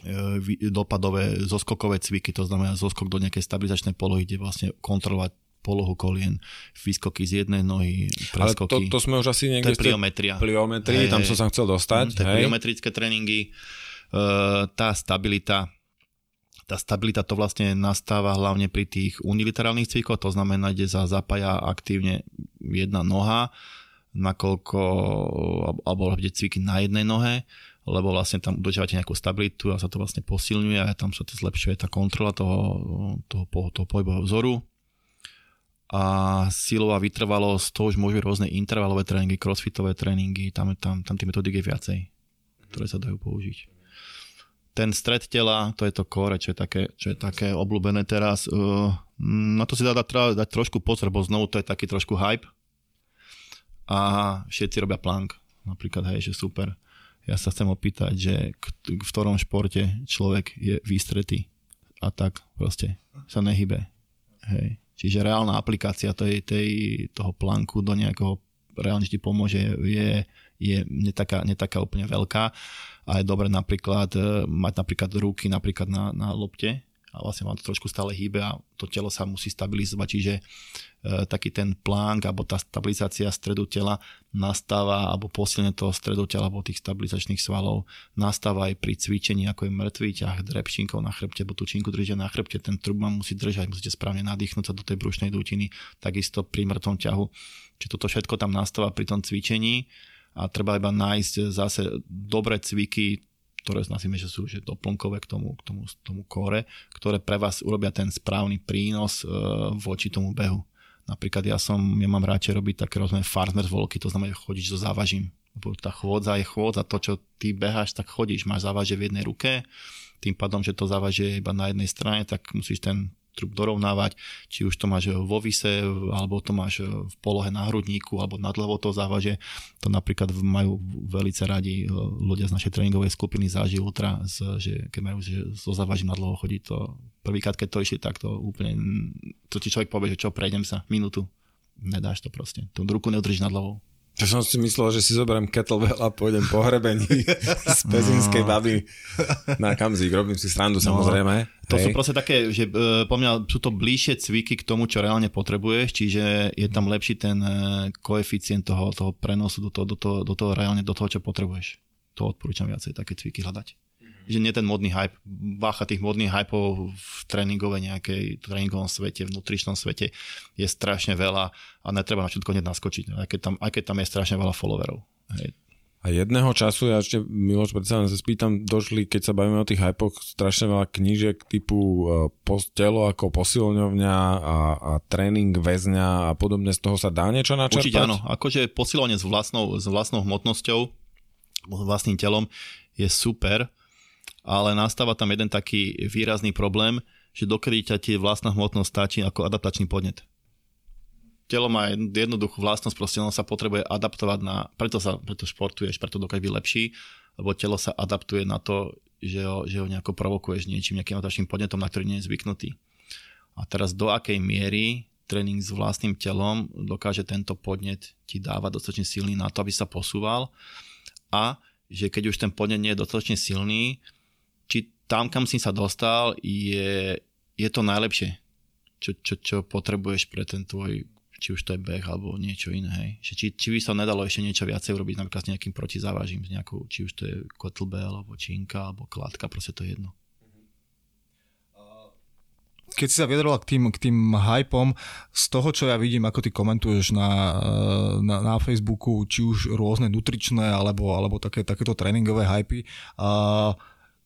E, dopadové zoskokové cviky, to znamená zoskok do nejakej stabilizačnej polohy, kde vlastne kontrolovať polohu kolien, výskoky z jednej nohy, preskoky. Ale to, to sme už asi niekde... To je pliometria. Pliometrii, tam som sa chcel dostať. Mm, to je pliometrické tréningy. Uh, tá stabilita, tá stabilita to vlastne nastáva hlavne pri tých uniliterálnych cvikoch, to znamená, kde sa zapája aktívne jedna noha, nakoľko, alebo robiť cviky na jednej nohe, lebo vlastne tam udržiavate nejakú stabilitu a sa to vlastne posilňuje a tam sa to zlepšuje tá kontrola toho, toho, toho pohybového vzoru a silová vytrvalosť, to už môžu rôzne intervalové tréningy, crossfitové tréningy, tam, tam, tam tie metodiky je viacej, ktoré sa dajú použiť. Ten stred tela, to je to core, čo je také, čo je také obľúbené teraz. Uh, na to si dá dať, dať trošku pozor, bo znovu to je taký trošku hype. A všetci robia plank, napríklad, hej, že super. Ja sa chcem opýtať, že v ktorom športe človek je výstretý a tak proste sa nehybe. Hej Čiže reálna aplikácia tej, tej, toho plánku do nejakého reálne ti pomôže, je, je netaká, netaká úplne veľká. A je dobre napríklad e, mať napríklad ruky napríklad na, na lopte a vlastne vám to trošku stále hýbe a to telo sa musí stabilizovať, čiže e, taký ten plánk alebo tá stabilizácia stredu tela nastáva alebo posilnenie toho stredu tela alebo tých stabilizačných svalov nastáva aj pri cvičení ako je mŕtvý ťah drepčinkov na chrbte, bo tú činku držia na chrbte, ten trub vám musí držať, musíte správne nadýchnuť sa do tej brušnej dutiny, takisto pri mŕtvom ťahu. Čiže toto všetko tam nastáva pri tom cvičení a treba iba nájsť zase dobré cviky, ktoré nazvime, že sú že doplnkové k tomu, k tomu, tomu kore, ktoré pre vás urobia ten správny prínos e, voči tomu behu. Napríklad ja som, ja mám radšej robiť také rozumiem farmer volky, to znamená, že chodíš so závažím. Lebo tá chôdza je chôdza, to čo ty beháš, tak chodíš, máš závaže v jednej ruke, tým pádom, že to závaže iba na jednej strane, tak musíš ten trup dorovnávať, či už to máš vo vise, alebo to máš v polohe na hrudníku, alebo nad hlavou to závaže. To napríklad majú veľmi radi e, ľudia z našej tréningovej skupiny záži ultra, že keď majú že so závažím nad hlavou chodiť, to prvýkrát, keď to išli, tak to úplne, to ti človek povie, že čo, prejdem sa, minútu. Nedáš to proste. Tú ruku neudržíš nad hlavou. Ja som si myslel, že si zoberiem kettlebell a pôjdem po hrebení z pezinskej baby na kamzík. Robím si srandu no, samozrejme. To Hej. sú proste také, že e, po mňa sú to bližšie cviky k tomu, čo reálne potrebuješ, čiže je tam lepší ten e, koeficient toho, toho prenosu do toho, do, toho, do toho reálne, do toho, čo potrebuješ. To odporúčam viacej také cviky hľadať že nie ten modný hype, vácha tých modných hypov v tréningovej nejakej tréningovom svete, v nutričnom svete je strašne veľa a netreba na všetko hneď naskočiť, aj keď tam, aj keď tam je strašne veľa followerov. Hej. A jedného času, ja ešte Miloš, predsa sa spýtam, došli, keď sa bavíme o tých hypoch, strašne veľa knížiek typu uh, telo ako posilňovňa a, a tréning väzňa a podobne, z toho sa dá niečo načerpať? Určite áno, akože posilovanie s vlastnou, s vlastnou hmotnosťou, vlastným telom je super, ale nastáva tam jeden taký výrazný problém, že dokedy ťa tie vlastná hmotnosť stačí ako adaptačný podnet. Telo má jednoduchú vlastnosť, proste ono sa potrebuje adaptovať na, preto sa, preto športuješ, preto dokáže byť lepší, lebo telo sa adaptuje na to, že ho, že ho nejako provokuješ niečím, nejakým adaptačným podnetom, na ktorý nie je zvyknutý. A teraz do akej miery tréning s vlastným telom dokáže tento podnet ti dávať dostatočne silný na to, aby sa posúval a že keď už ten podnet nie je dostatočne silný, tam, kam si sa dostal, je, je to najlepšie, čo, čo, čo potrebuješ pre ten tvoj, či už to je beh alebo niečo iné. Hej. Či, či by sa nedalo ešte niečo viacej urobiť napríklad s nejakým protizávažím, s nejakou, či už to je kettlebell, alebo činka, alebo kladka, proste to je jedno keď si sa vyjadroval k tým, k tým hypom, z toho, čo ja vidím, ako ty komentuješ na, na, na Facebooku, či už rôzne nutričné, alebo, alebo také, takéto tréningové hypy, uh,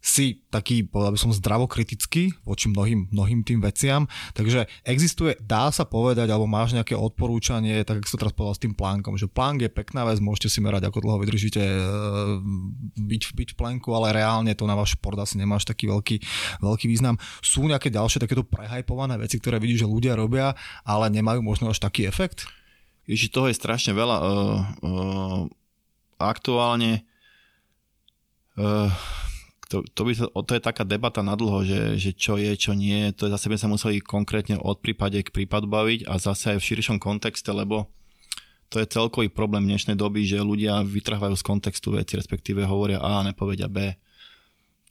si taký, povedal by som, zdravokritický voči mnohým, mnohým tým veciam. Takže existuje, dá sa povedať, alebo máš nejaké odporúčanie, tak ako to teraz povedal s tým plánkom, že plánk je pekná vec, môžete si merať, ako dlho vydržíte e, byť, byť v plánku, ale reálne to na váš šport asi nemáš taký veľký, veľký význam. Sú nejaké ďalšie takéto prehajpované veci, ktoré vidíš, že ľudia robia, ale nemajú možno až taký efekt? Ježi, toho je strašne veľa. Uh, uh, aktuálne uh, to, to, by, to je taká debata na dlho, že, že čo je, čo nie. To zase by sa museli konkrétne od prípade k prípadu baviť a zase aj v širšom kontexte, lebo to je celkový problém dnešnej doby, že ľudia vytrhávajú z kontextu veci, respektíve hovoria A a nepovedia B.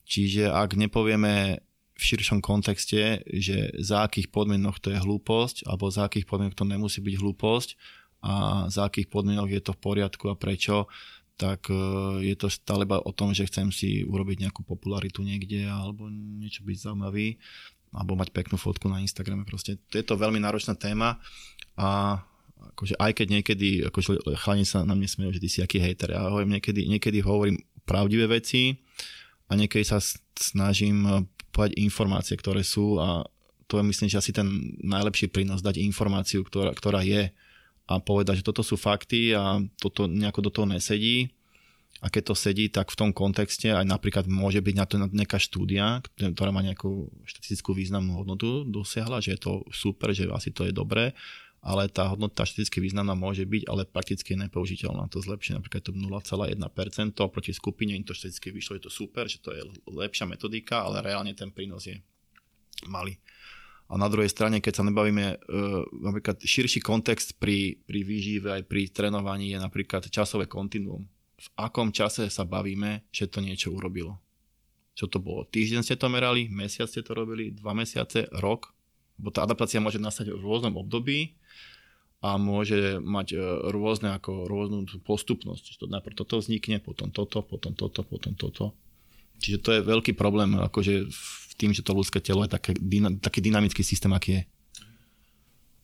Čiže ak nepovieme v širšom kontexte, že za akých podmienok to je hlúposť, alebo za akých podmienok to nemusí byť hlúposť a za akých podmienok je to v poriadku a prečo, tak e, je to stále o tom, že chcem si urobiť nejakú popularitu niekde alebo niečo byť zaujímavý alebo mať peknú fotku na Instagrame. Proste je to veľmi náročná téma a akože aj keď niekedy akože chalani sa na mne smejú, že ty si aký hejter. Ja hovorím, niekedy, niekedy hovorím pravdivé veci a niekedy sa snažím e, povedať informácie, ktoré sú a to je myslím, že asi ten najlepší prínos dať informáciu, ktorá, ktorá je a povedať, že toto sú fakty a toto nejako do toho nesedí. A keď to sedí, tak v tom kontexte aj napríklad môže byť na to nejaká štúdia, ktorá má nejakú štatistickú významnú hodnotu dosiahla, že je to super, že asi to je dobré, ale tá hodnota štatisticky významná môže byť, ale prakticky nepoužiteľná. To zlepšie napríklad to 0,1% proti skupine, im to štatisticky vyšlo, je to super, že to je lepšia metodika, ale reálne ten prínos je malý. A na druhej strane, keď sa nebavíme, uh, napríklad širší kontext pri, pri výžive aj pri trénovaní je napríklad časové kontinuum. V akom čase sa bavíme, že to niečo urobilo. Čo to bolo? Týždeň ste to merali, mesiac ste to robili, dva mesiace, rok? Bo tá adaptácia môže nastať v rôznom období a môže mať e, rôzne ako rôznu postupnosť. To najprv toto vznikne, potom toto, potom toto, potom toto. Čiže to je veľký problém akože tým, že to ľudské telo je také, taký dynamický systém, aký je.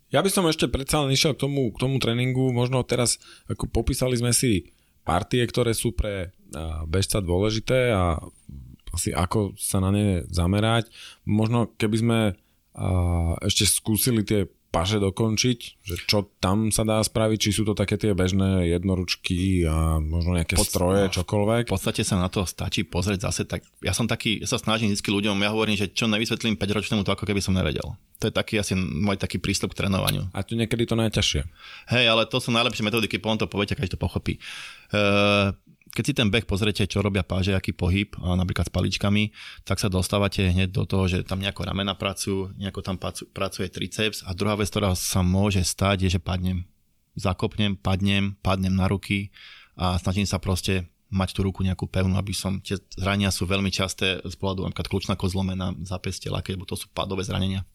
Ja by som ešte predsa len išiel k tomu, k tomu tréningu. Možno teraz, ako popísali sme si partie, ktoré sú pre bežca dôležité a asi ako sa na ne zamerať. Možno keby sme ešte skúsili tie paže dokončiť, že čo tam sa dá spraviť, či sú to také tie bežné jednoručky a možno nejaké Pod, stroje, čokoľvek. V podstate sa na to stačí pozrieť zase tak, ja som taký, ja sa snažím vždy ľuďom, ja hovorím, že čo nevysvetlím 5-ročnému to ako keby som nevedel. To je taký asi môj taký prístup k trénovaniu. A tu niekedy to najťažšie. Hej, ale to sú najlepšie metodiky, potom to poviete, každý to pochopí. Uh, keď si ten beh pozriete, čo robia páže, aký pohyb, napríklad s paličkami, tak sa dostávate hneď do toho, že tam nejako ramena pracujú, nejako tam pracuje triceps a druhá vec, ktorá sa môže stať, je, že padnem. Zakopnem, padnem, padnem na ruky a snažím sa proste mať tú ruku nejakú pevnú, aby som, tie zranenia sú veľmi časté z pohľadu napríklad kľúčna kozlomená, zapestie, laké, lebo to sú padové zranenia.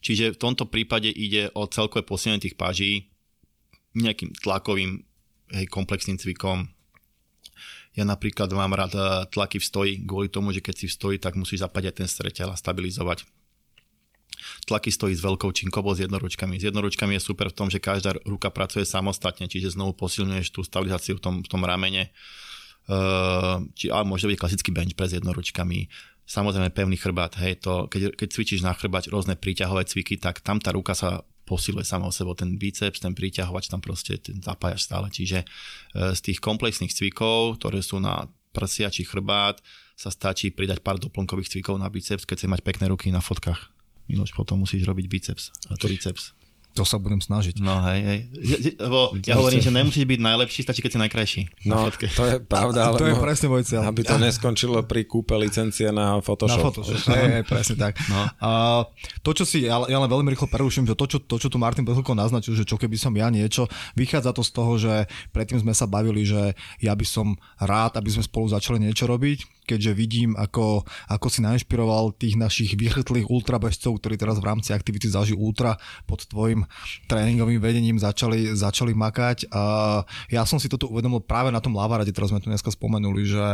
Čiže v tomto prípade ide o celkové posilnenie tých páží nejakým tlakovým hej, komplexným cvikom. Ja napríklad mám rád eh, tlaky v stoji, kvôli tomu, že keď si v stoji, tak musíš zapať aj ten streteľ a stabilizovať. Tlaky stojí s veľkou činkovou s jednoručkami. S jednoručkami je super v tom, že každá ruka pracuje samostatne, čiže znovu posilňuješ tú stabilizáciu v tom, v tom ramene. Uh, či, ale môže byť klasický bench press s jednoručkami. Samozrejme pevný chrbát, hej, to, keď, keď cvičíš na chrbát rôzne príťahové cviky, tak tam tá ruka sa posiluje sama o sebo ten biceps, ten príťahovač tam proste ten zapájaš stále. Čiže e, z tých komplexných cvikov, ktoré sú na prsia či chrbát, sa stačí pridať pár doplnkových cvikov na biceps, keď chceš mať pekné ruky na fotkách. Miloš, potom musíš robiť biceps a triceps. To sa budem snažiť. No hej, hej. Lebo ja hovorím, že nemusíš byť najlepší, stačí, keď si najkrajší. No, to je pravda. Ale to je presne môj cieľ. Aby to neskončilo pri kúpe licencie na Photoshop. Na Photoshop, hej, hej, presne tak. No. A, to, čo si, ja, ja len veľmi rýchlo preruším, že to, čo, to, čo tu Martin Bechlko naznačil, že čo keby som ja niečo, vychádza to z toho, že predtým sme sa bavili, že ja by som rád, aby sme spolu začali niečo robiť, keďže vidím, ako, ako si nainšpiroval tých našich vychrtlých ultrabežcov, ktorí teraz v rámci aktivity zaži ultra pod tvojim tréningovým vedením začali, začali makať. A ja som si toto uvedomil práve na tom lavarade, ktoré sme tu dneska spomenuli, že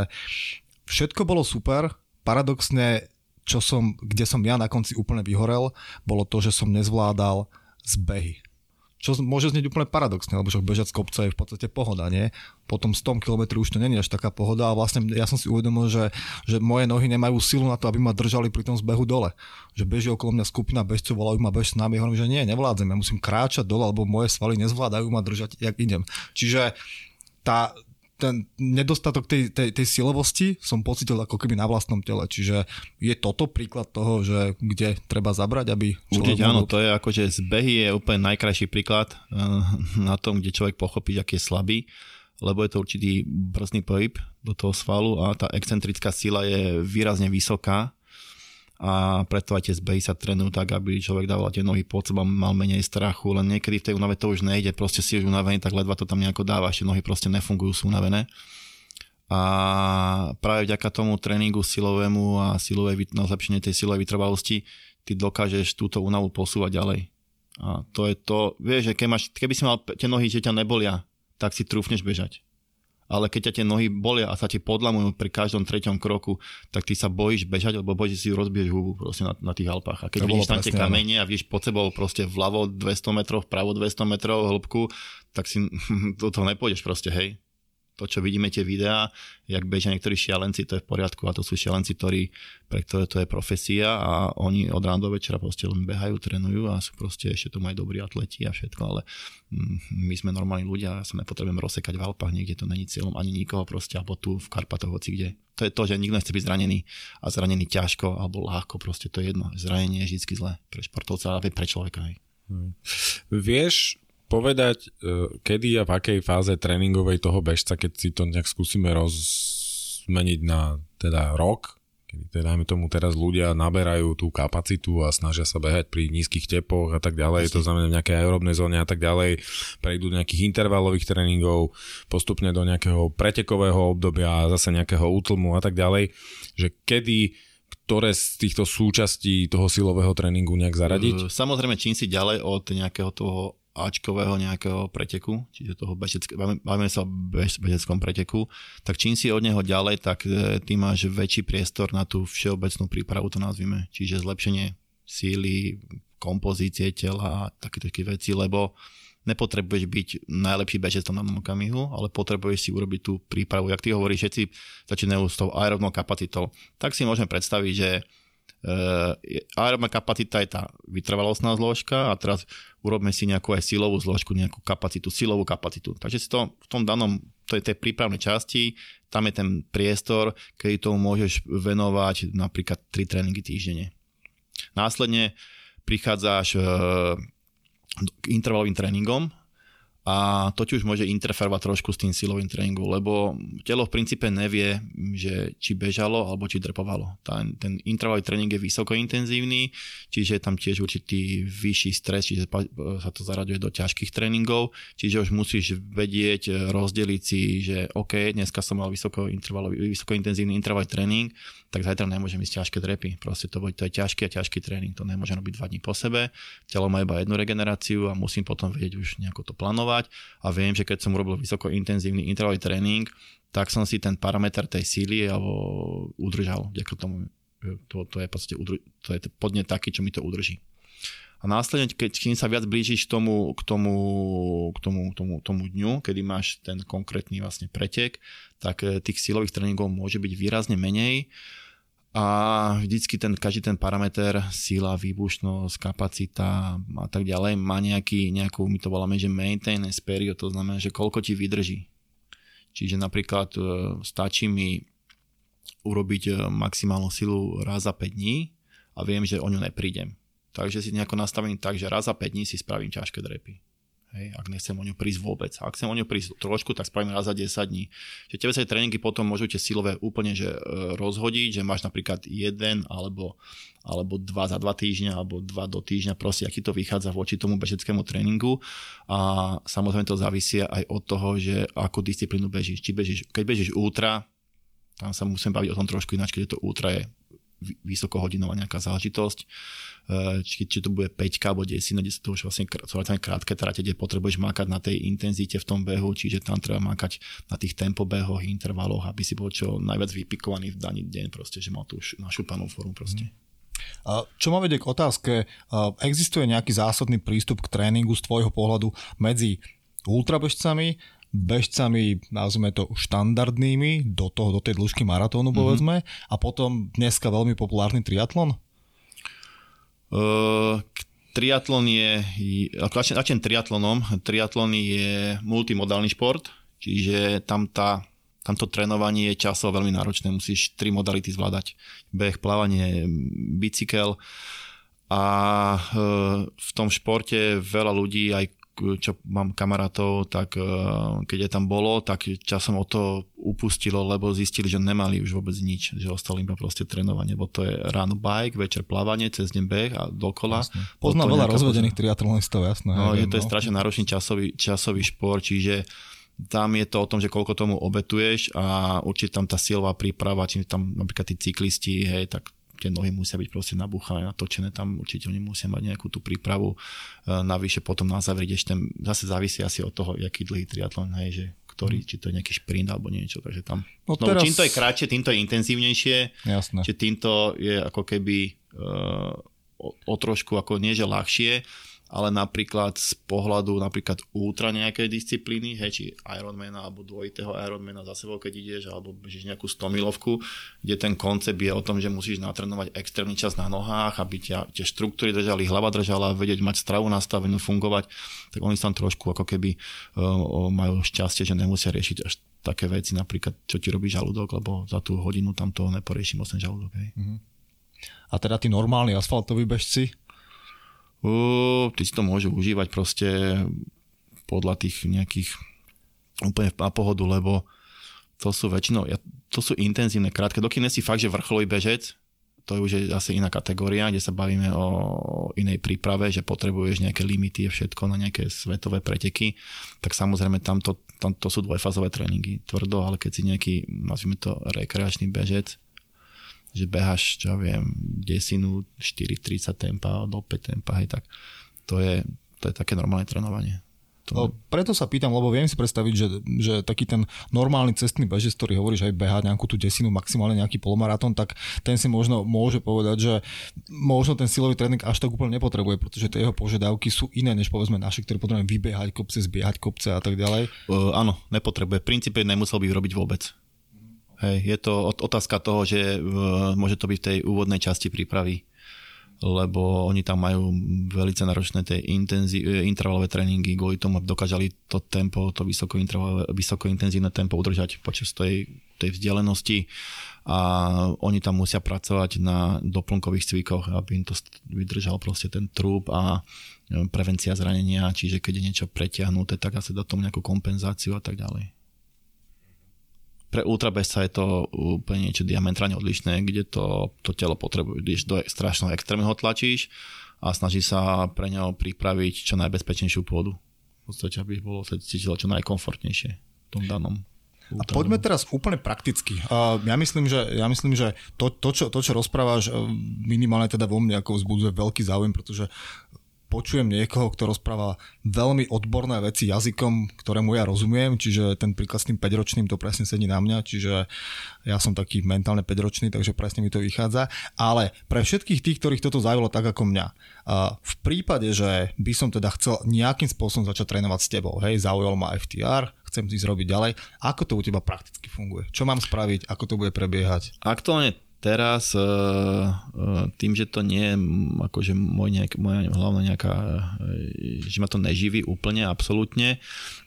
všetko bolo super, paradoxne čo som, kde som ja na konci úplne vyhorel, bolo to, že som nezvládal zbehy. Čo môže znieť úplne paradoxne, lebo že bežať z kopca je v podstate pohoda, nie? Potom 100 km už to není až taká pohoda a vlastne ja som si uvedomil, že, že moje nohy nemajú silu na to, aby ma držali pri tom zbehu dole. Že beží okolo mňa skupina bežcov, volajú ma bež s nami, hovorím, že nie, nevládzem, ja musím kráčať dole, lebo moje svaly nezvládajú ma držať, jak idem. Čiže tá, ten nedostatok tej, tej, tej silovosti som pocitil ako keby na vlastnom tele. Čiže je toto príklad toho, že kde treba zabrať, aby... Určite áno, to je ako, že zbehy je úplne najkrajší príklad eh, na tom, kde človek pochopí, aký je slabý lebo je to určitý brzdný pohyb do toho svalu a tá excentrická sila je výrazne vysoká a preto aj tie zbehy sa trénujú tak, aby človek dával tie nohy pod sebou, mal menej strachu, len niekedy v tej únave to už nejde, proste si už unavený, tak ledva to tam nejako dáva, ešte nohy proste nefungujú, sú unavené. A práve vďaka tomu tréningu silovému a silovej, na zlepšenie tej silovej vytrvalosti ty dokážeš túto únavu posúvať ďalej. A to je to, vieš, že keď máš, keby si mal tie nohy, že ťa nebolia, tak si trúfneš bežať ale keď ťa tie nohy bolia a sa ti podlamujú pri každom treťom kroku, tak ty sa bojíš bežať, lebo bojíš si rozbiješ hubu proste na, na tých Alpách. A keď to vidíš tam tie kamene a vidíš pod sebou proste vľavo 200 metrov, vpravo 200 metrov hĺbku, tak si do toho nepôjdeš proste, hej to, čo vidíme tie videá, jak bežia niektorí šialenci, to je v poriadku a to sú šialenci, ktorí, pre ktoré to je profesia a oni od rána do večera proste len behajú, trénujú a sú proste ešte tu majú dobrí atleti a všetko, ale mm, my sme normálni ľudia a sa nepotrebujeme rozsekať v Alpách, niekde to není cieľom ani nikoho proste, alebo tu v Karpatoch, hoci kde. To je to, že nikto nechce byť zranený a zranený ťažko alebo ľahko, proste to je jedno. Zranenie je vždy zlé pre športovca a pre človeka. Aj. Hmm. Vieš povedať, e, kedy a v akej fáze tréningovej toho bežca, keď si to nejak skúsime rozmeniť na teda rok, Kedy teda, tomu teraz ľudia naberajú tú kapacitu a snažia sa behať pri nízkych tepoch a tak ďalej, to znamená v nejakej aerobnej zóne a tak ďalej, prejdú do nejakých intervalových tréningov, postupne do nejakého pretekového obdobia a zase nejakého útlmu a tak ďalej, že kedy ktoré z týchto súčastí toho silového tréningu nejak zaradiť? Samozrejme, čím si ďalej od nejakého toho Ačkového nejakého preteku, čiže toho bežecké, bavíme sa o bež, bežeckom preteku, tak čím si od neho ďalej, tak e, ty máš väčší priestor na tú všeobecnú prípravu, to nazvime. Čiže zlepšenie síly, kompozície tela a také také veci, lebo nepotrebuješ byť najlepší bežec v tom okamihu, ale potrebuješ si urobiť tú prípravu. Jak ty hovoríš, všetci začínajú s tou aerobnou kapacitou. Tak si môžeme predstaviť, že Uh, aerobná kapacita je tá vytrvalostná zložka a teraz urobme si nejakú aj silovú zložku, nejakú kapacitu, silovú kapacitu. Takže si to v tom danom, to je tej prípravnej časti, tam je ten priestor, kedy tomu môžeš venovať napríklad 3 tréningy týždenne. Následne prichádzaš uh, k intervalovým tréningom, a to ti už môže interferovať trošku s tým silovým tréningom, lebo telo v princípe nevie, že či bežalo alebo či drepovalo. Ten, ten intervalový tréning je vysoko intenzívny, čiže je tam tiež určitý vyšší stres, čiže sa to zaraďuje do ťažkých tréningov, čiže už musíš vedieť, rozdeliť si, že OK, dneska som mal vysoko, vysoko intenzívny intervalový tréning, tak zajtra nemôžem ísť ťažké drepy. Proste to, to je ťažký a ťažký tréning, to nemôžem robiť dva dní po sebe. Telo má iba jednu regeneráciu a musím potom vedieť už nejako to plánovať a viem, že keď som urobil vysoko intenzívny intervalový tréning, tak som si ten parameter tej síly alebo udržal. Ďakujem tomu, to, to je, podstate, to je podne taký, čo mi to udrží. A následne, keď kým sa viac blížiš tomu, k tomu, k tomu, tomu, tomu dňu, kedy máš ten konkrétny vlastne pretek, tak eh, tých silových tréningov môže byť výrazne menej a vždycky ten, každý ten parameter, sila, výbušnosť, kapacita a tak ďalej má nejaký, nejakú, my to voláme, že maintenance period, to znamená, že koľko ti vydrží. Čiže napríklad eh, stačí mi urobiť eh, maximálnu silu raz za 5 dní a viem, že o ňu neprídem Takže si nejako nastavím tak, že raz za 5 dní si spravím ťažké drepy. Hej, ak nechcem o ňu prísť vôbec. Ak chcem o ňu prísť trošku, tak spravím raz za 10 dní. Že tie tréningy potom môžu tie silové úplne že e, rozhodiť, že máš napríklad jeden alebo, alebo dva za dva týždňa alebo dva do týždňa, proste aký to vychádza voči tomu bežeckému tréningu a samozrejme to závisí aj od toho, že ako disciplínu bežíš. Či bežíš, keď bežíš ultra, tam sa musím baviť o tom trošku ináč, keď to ultra je vysokohodinová nejaká záležitosť, eh, či, či to bude 5 alebo 10, kde to už vlastne krátke trate, kde potrebuješ mákať na tej intenzite v tom behu, čiže tam treba mákať na tých tempobehoch, intervaloch, aby si bol čo najviac vypikovaný v daný deň, proste, že mal tú našupanú formu proste. Čo ma vedie k otázke, existuje nejaký zásadný prístup k tréningu z tvojho pohľadu medzi ultrabežcami bežcami, nazvime to štandardnými, do, toho, do tej dĺžky maratónu mm-hmm. povedzme, a potom dneska veľmi populárny triatlon? Uh, triatlon je, začnem triatlonom, triatlon je multimodálny šport, čiže tam tá tamto trénovanie je časovo veľmi náročné, musíš tri modality zvládať. Beh, plávanie, bicykel a v tom športe veľa ľudí, aj čo mám kamarátov, tak e, keď je tam bolo, tak časom o to upustilo, lebo zistili, že nemali už vôbec nič, že ostalo iba proste trénovanie, bo to je ráno bike, večer plávanie, cez deň beh a dokola. Poznám veľa rozvedených triatlonistov, jasné. No, je to je no. strašne náročný časový, časový šport, čiže tam je to o tom, že koľko tomu obetuješ a určite tam tá silová príprava, či tam napríklad tí cyklisti, hej, tak tie nohy musia byť proste nabúchané, natočené, tam určite oni musia mať nejakú tú prípravu. E, navyše potom na záver ideš ten, zase závisí asi od toho, aký dlhý triatlon, hej, že ktorý, či to je nejaký šprint alebo niečo, takže tam. No, no teraz... čím to je kratšie, tým to je intenzívnejšie, Jasné. čiže týmto je ako keby uh, o, o trošku ako nie že ľahšie, ale napríklad z pohľadu napríklad ultra nejakej disciplíny, hej, či Ironmana alebo dvojitého Ironmana za sebou, keď ideš, alebo bežíš nejakú 100 milovku, kde ten koncept je o tom, že musíš natrenovať extrémny čas na nohách, aby ťa tie štruktúry držali, hlava držala, vedieť mať stravu nastavenú, fungovať, tak oni tam trošku ako keby uh, majú šťastie, že nemusia riešiť až také veci, napríklad čo ti robí žalúdok, lebo za tú hodinu tam to neporieši moc ten žalúdok. Hej. Uh-huh. A teda tí normálni asfaltoví bežci, Uh, ty si to môžu užívať proste podľa tých nejakých úplne na pohodu, lebo to sú väčšinou, to sú intenzívne, krátke, dokým si fakt, že vrcholový bežec, to je už asi iná kategória, kde sa bavíme o inej príprave, že potrebuješ nejaké limity a všetko na nejaké svetové preteky, tak samozrejme tamto, tam to sú dvojfázové tréningy, tvrdo, ale keď si nejaký, nazvime to rekreačný bežec, že behaš, čo ja viem, desinu, 4.30 tempa, do 5 tempa, hej, tak to je, to je také normálne trénovanie. To... Preto sa pýtam, lebo viem si predstaviť, že, že taký ten normálny cestný bežec, ktorý hovoríš aj behať nejakú tú desinu, maximálne nejaký polomaratón, tak ten si možno môže povedať, že možno ten silový tréning až tak úplne nepotrebuje, pretože tie jeho požiadavky sú iné, než povedzme naši, ktorí potrebujú vybehať kopce, zbiehať kopce a tak ďalej. Uh, áno, nepotrebuje. V princípe nemusel by robiť vôbec. Hej, je to otázka toho, že uh, môže to byť v tej úvodnej časti prípravy lebo oni tam majú veľmi náročné tie intenzi- e, intervalové tréningy kvôli tomu, aby dokážali to tempo, to vysoko, vysoko intenzívne tempo udržať počas tej, tej vzdialenosti. A oni tam musia pracovať na doplnkových cvikoch, aby im to vydržal proste ten trúb a e, prevencia zranenia, čiže keď je niečo pretiahnuté, tak asi do tomu nejakú kompenzáciu a tak ďalej pre ultrabežca je to úplne niečo diametrálne odlišné, kde to, to telo potrebuje, když do strašného extrému ho tlačíš a snaží sa pre neho pripraviť čo najbezpečnejšiu pôdu. V podstate, aby bolo cítilo čo najkomfortnejšie v tom danom. A poďme teraz úplne prakticky. Uh, ja myslím, že, ja myslím, že to, to, čo, to, čo rozprávaš, minimálne teda vo mne ako vzbudzuje veľký záujem, pretože počujem niekoho, kto rozpráva veľmi odborné veci jazykom, ktorému ja rozumiem, čiže ten príklad s tým 5-ročným to presne sedí na mňa, čiže ja som taký mentálne 5-ročný, takže presne mi to vychádza. Ale pre všetkých tých, ktorých toto zaujalo tak ako mňa, v prípade, že by som teda chcel nejakým spôsobom začať trénovať s tebou, hej, zaujal ma FTR, chcem si zrobiť ďalej, ako to u teba prakticky funguje? Čo mám spraviť, ako to bude prebiehať? Aktuálne teraz eh, eh, tým, že to nie je akože môj nejak, moja hlavná nejaká, eh, že ma to neživí úplne, absolútne,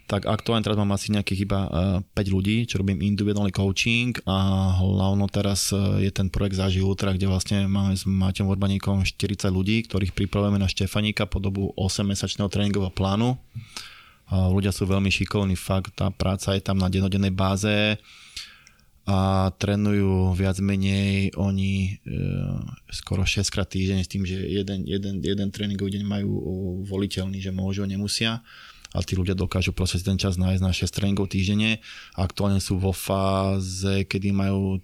tak aktuálne teraz mám asi nejakých iba 5 ľudí, čo robím individuálny coaching a hlavno teraz je ten projekt Zaži Ultra, kde vlastne máme s Maťom Urbaníkom 40 ľudí, ktorých pripravujeme na Štefaníka po dobu 8-mesačného tréningového plánu. Ľudia sú veľmi šikovní, fakt tá práca je tam na denodennej báze a trénujú viac menej oni e, skoro 6 krát týždeň s tým, že jeden, jeden, jeden tréningový deň majú voliteľný, že môžu, nemusia ale tí ľudia dokážu proste ten čas nájsť na 6 tréningov týždenne. Aktuálne sú vo fáze, kedy majú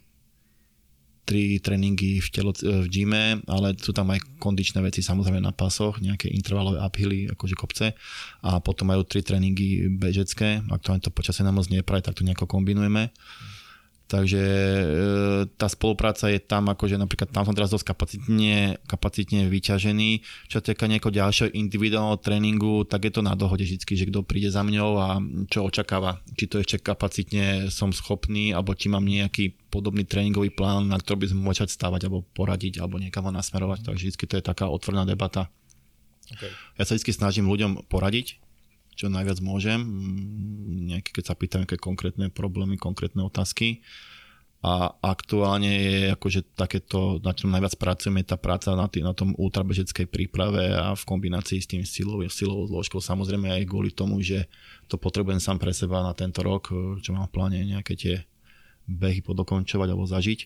3 tréningy v, telo, v gyme, ale sú tam aj kondičné veci samozrejme na pasoch, nejaké intervalové uphilly, akože kopce a potom majú 3 tréningy bežecké, aktuálne to počasie nám moc nepraje, tak to nejako kombinujeme. Mm Takže e, tá spolupráca je tam, akože napríklad tam som teraz dosť kapacitne, kapacitne vyťažený. Čo týka nejakého ďalšieho individuálneho tréningu, tak je to na dohode vždy, že kto príde za mňou a čo očakáva. Či to ešte kapacitne som schopný, alebo či mám nejaký podobný tréningový plán, na ktorý by sme mohli stavať, alebo poradiť, alebo niekam ho nasmerovať. Takže vždy to je taká otvorená debata. Okay. Ja sa vždy snažím ľuďom poradiť, čo najviac môžem, nejaké, keď sa pýtam nejaké konkrétne problémy, konkrétne otázky. A aktuálne je akože takéto, na čom najviac pracujeme, tá práca na, tý, na tom ultrabežeckej príprave a v kombinácii s tým silovou, silovou zložkou, samozrejme aj kvôli tomu, že to potrebujem sám pre seba na tento rok, čo mám v pláne nejaké tie behy podokončovať alebo zažiť.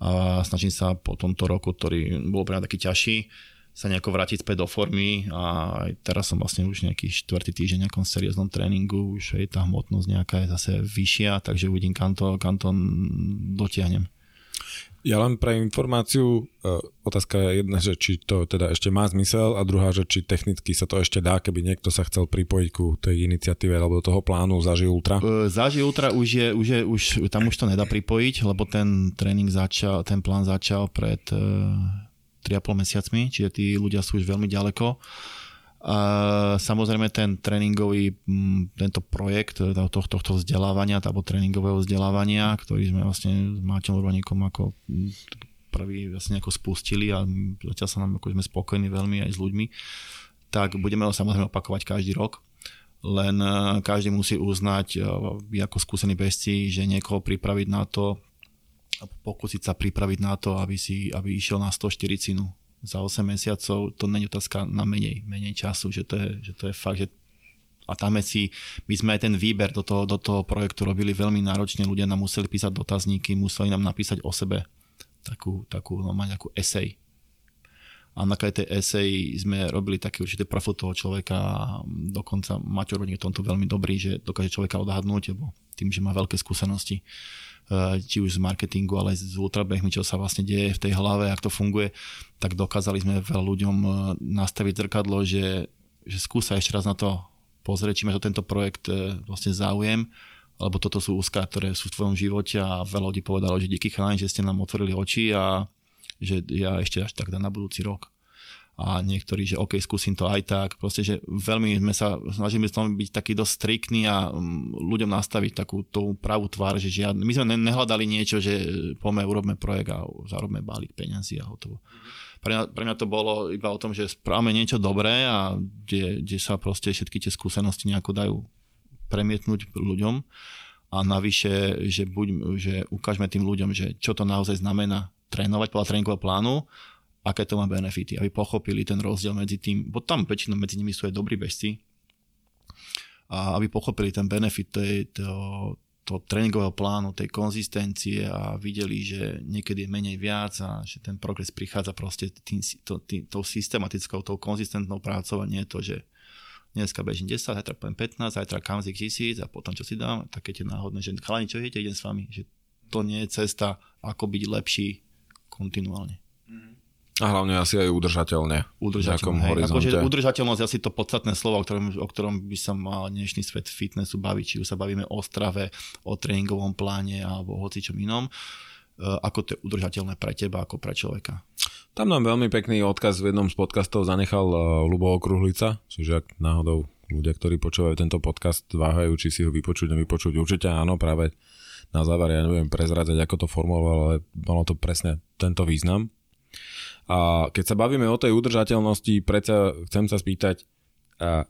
A snažím sa po tomto roku, ktorý bol pre taký ťažší, sa nejako vrátiť späť do formy a teraz som vlastne už nejaký štvrtý týždeň v nejakom serióznom tréningu, už je tá hmotnosť nejaká je zase vyššia, takže uvidím, kam to, kam to dotiahnem. Ja len pre informáciu, e, otázka je jedna, že či to teda ešte má zmysel a druhá, že či technicky sa to ešte dá, keby niekto sa chcel pripojiť ku tej iniciatíve alebo do toho plánu Zaži Ultra. E, Zaži Ultra už je, už je, už, tam už to nedá pripojiť, lebo ten tréning začal, ten plán začal pred e, 3,5 mesiacmi, čiže tí ľudia sú už veľmi ďaleko. A samozrejme ten tréningový, tento projekt e, tohto, tohto vzdelávania, alebo tréningového vzdelávania, ktorý sme vlastne s Máťom Urbaníkom ako prvý vlastne ako spustili a zatiaľ sa nám, ako sme spokojní veľmi aj s ľuďmi, tak budeme ho samozrejme opakovať každý rok len e, každý musí uznať e, ako skúsení bežci, že niekoho pripraviť na to, pokúsiť sa pripraviť na to, aby, si, aby išiel na 140 za 8 mesiacov, to není otázka na menej, menej času, že to je, že to je fakt, že a tam si, my sme aj ten výber do toho, do toho projektu robili veľmi náročne, ľudia nám museli písať dotazníky, museli nám napísať o sebe takú, takú, no, mať nejakú esej. A na tej esej sme robili také určité profil toho človeka a dokonca Maťo Rodník je tomto veľmi dobrý, že dokáže človeka odhadnúť, lebo tým, že má veľké skúsenosti či už z marketingu, ale aj z ultrabehmi, čo sa vlastne deje v tej hlave, ak to funguje, tak dokázali sme veľa ľuďom e, nastaviť zrkadlo, že, že skúsa ešte raz na to pozrieť, či máš o tento projekt e, vlastne záujem, lebo toto sú úzka, ktoré sú v tvojom živote a veľa ľudí povedalo, že díky chalani, že ste nám otvorili oči a že ja ešte až tak na budúci rok. A niektorí, že OK, skúsim to aj tak. Proste, že veľmi sme sa snažíme byť taký dosť striktný a mm, ľuďom nastaviť takú tú pravú tvár, že žiadne. My sme nehľadali niečo, že poďme, urobme projekt a zarobme balík peňazí a hotovo. Pre mňa, pre mňa to bolo iba o tom, že správame niečo dobré a kde, kde sa proste všetky tie skúsenosti nejako dajú premietnúť ľuďom a navyše, že, buď, že ukážeme tým ľuďom, že čo to naozaj znamená trénovať podľa tréningového plánu, aké to má benefity, aby pochopili ten rozdiel medzi tým, bo tam väčšinou medzi nimi sú aj dobrí bežci, a aby pochopili ten benefit tej, toho, toho tréningového plánu, tej konzistencie a videli, že niekedy je menej viac a že ten progres prichádza proste tým, to, tým, tou systematickou, tou konzistentnou prácou a nie to, že dneska bežím 10, zajtra poviem 15, zajtra kamzik tisíc a potom čo si dám, také tie náhodné, že chalani, čo idete, idem s vami, že to nie je cesta, ako byť lepší kontinuálne. A hlavne asi aj udržateľne. Udržateľne. Hej, akože udržateľnosť je asi to podstatné slovo, o ktorom, o ktorom by sa mal dnešný svet fitnessu baviť. Či už sa bavíme o strave, o tréningovom pláne alebo o hocičom inom. E, ako to je udržateľné pre teba, ako pre človeka. Tam nám veľmi pekný odkaz v jednom z podcastov zanechal e, Lubo Okruhlica, čiže ak náhodou ľudia, ktorí počúvajú tento podcast, váhajú, či si ho vypočuť, nevypočuť. Určite áno, práve na záver, ja neviem prezradzať, ako to formuloval, ale malo to presne tento význam. A keď sa bavíme o tej udržateľnosti, predsa chcem sa spýtať, a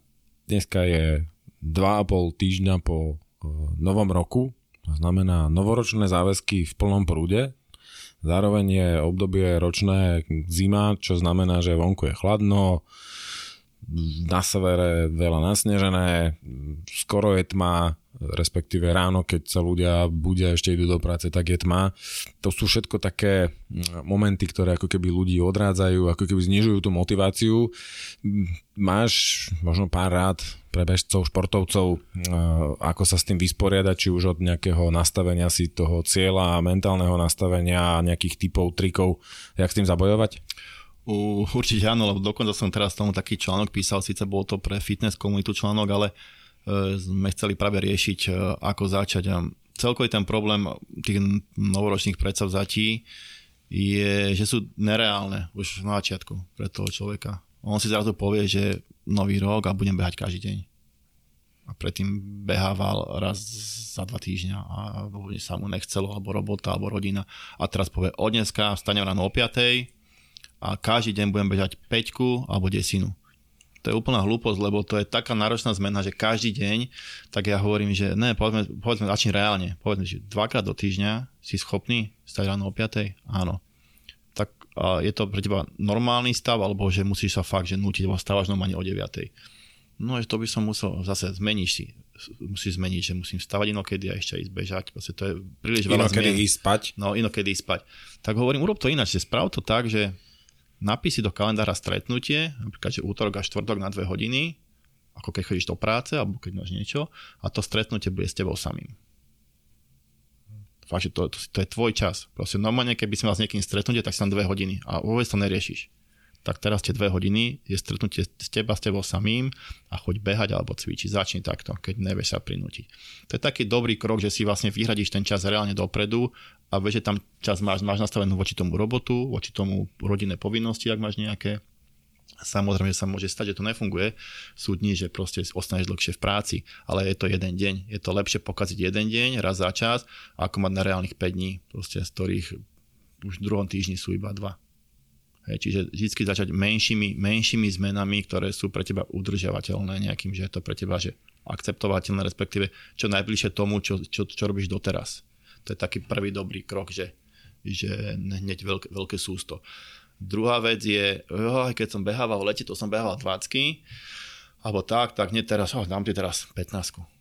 dneska je 2,5 týždňa po e, novom roku, to znamená novoročné záväzky v plnom prúde, zároveň je obdobie ročné zima, čo znamená, že vonku je chladno, na severe veľa nasnežené, skoro je tma, respektíve ráno, keď sa ľudia budia ešte idú do práce, tak je tma. To sú všetko také mm, momenty, ktoré ako keby ľudí odrádzajú, ako keby znižujú tú motiváciu. Máš možno pár rád pre bežcov, športovcov, ako sa s tým vysporiadať, či už od nejakého nastavenia si toho cieľa, mentálneho nastavenia, nejakých typov, trikov, jak s tým zabojovať? U, určite áno, lebo dokonca som teraz tomu taký článok písal, síce bol to pre fitness komunitu článok, ale E, sme chceli práve riešiť, e, ako začať. A celkový ten problém tých novoročných predsavzatí je, že sú nereálne už na začiatku pre toho človeka. On si zrazu povie, že nový rok a budem behať každý deň. A predtým behával raz za dva týždňa a sa mu nechcelo, alebo robota, alebo rodina. A teraz povie, od dneska vstanem ráno o 5 a každý deň budem bežať 5 alebo desinu to je úplná hlúposť, lebo to je taká náročná zmena, že každý deň, tak ja hovorím, že ne, povedzme, povedzme začni reálne. Povedzme, že dvakrát do týždňa si schopný stať ráno o 5. Áno. Tak a je to pre teba normálny stav, alebo že musíš sa fakt, že nutiť, lebo stávaš normálne o 9. No, že to by som musel zase zmeniť si. Musíš zmeniť, že musím stavať inokedy a ešte ísť bežať. Proste to je príliš veľa Inokedy ísť spať. No, inokedy ísť spať. Tak hovorím, urob to ináč, že sprav to tak, že napísi do kalendára stretnutie, napríklad, že útorok a štvrtok na dve hodiny, ako keď chodíš do práce, alebo keď máš niečo, a to stretnutie bude s tebou samým. Fakt, že to, to, to je tvoj čas. Proste normálne, keby si mal s niekým stretnutie, tak si tam dve hodiny a vôbec to neriešiš tak teraz tie dve hodiny je stretnutie s teba, s tebou samým a choď behať alebo cvičiť. Začni takto, keď nevieš sa prinútiť. To je taký dobrý krok, že si vlastne vyhradíš ten čas reálne dopredu a vieš, že tam čas máš, máš nastavenú voči tomu robotu, voči tomu rodinné povinnosti, ak máš nejaké. Samozrejme, že sa môže stať, že to nefunguje. Sú dní, že proste ostaneš dlhšie v práci, ale je to jeden deň. Je to lepšie pokaziť jeden deň raz za čas, ako mať na reálnych 5 dní, proste, z ktorých už v druhom týždni sú iba dva. Čiže vždy začať menšími, menšími zmenami, ktoré sú pre teba udržiavateľné nejakým, že je to pre teba že akceptovateľné, respektíve čo najbližšie tomu, čo, čo, čo robíš doteraz. To je taký prvý dobrý krok, že, že hneď veľké, veľké sústo. Druhá vec je, oh, keď som behával v lete, to som behával 20 alebo tak, tak nie teraz, oh, dám ti teraz 15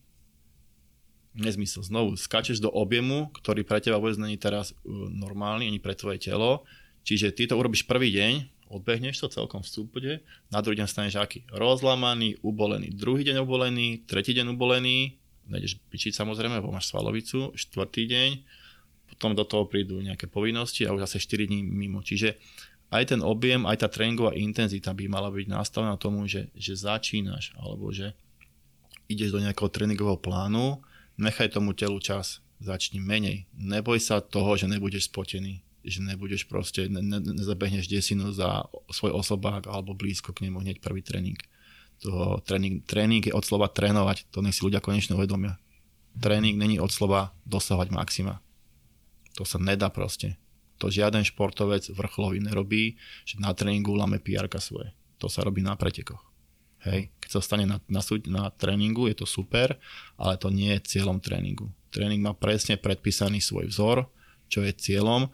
nezmysel. Znovu, skačeš do objemu, ktorý pre teba vôbec není teraz uh, normálny, ani pre tvoje telo. Čiže ty to urobíš prvý deň, odbehneš to celkom v súpode, na druhý deň staneš aký? Rozlamaný, ubolený. Druhý deň ubolený, tretí deň ubolený, nejdeš pičiť samozrejme, lebo máš svalovicu, štvrtý deň, potom do toho prídu nejaké povinnosti a už zase 4 dní mimo. Čiže aj ten objem, aj tá tréningová intenzita by mala byť nastavená tomu, že, že začínaš, alebo že ideš do nejakého tréningového plánu, nechaj tomu telu čas, začni menej. Neboj sa toho, že nebudeš spotený že nebudeš proste, ne, ne, nezabehneš desinu za svoj osobák alebo blízko k nemu hneď prvý tréning. To tréning, tréning je od slova trénovať, to nech si ľudia konečne uvedomia. Tréning není od slova dosávať maxima. To sa nedá proste. To žiaden športovec vrcholový nerobí, že na tréningu lame pr svoje. To sa robí na pretekoch. Hej, keď sa stane na, na, na tréningu, je to super, ale to nie je cieľom tréningu. Tréning má presne predpísaný svoj vzor, čo je cieľom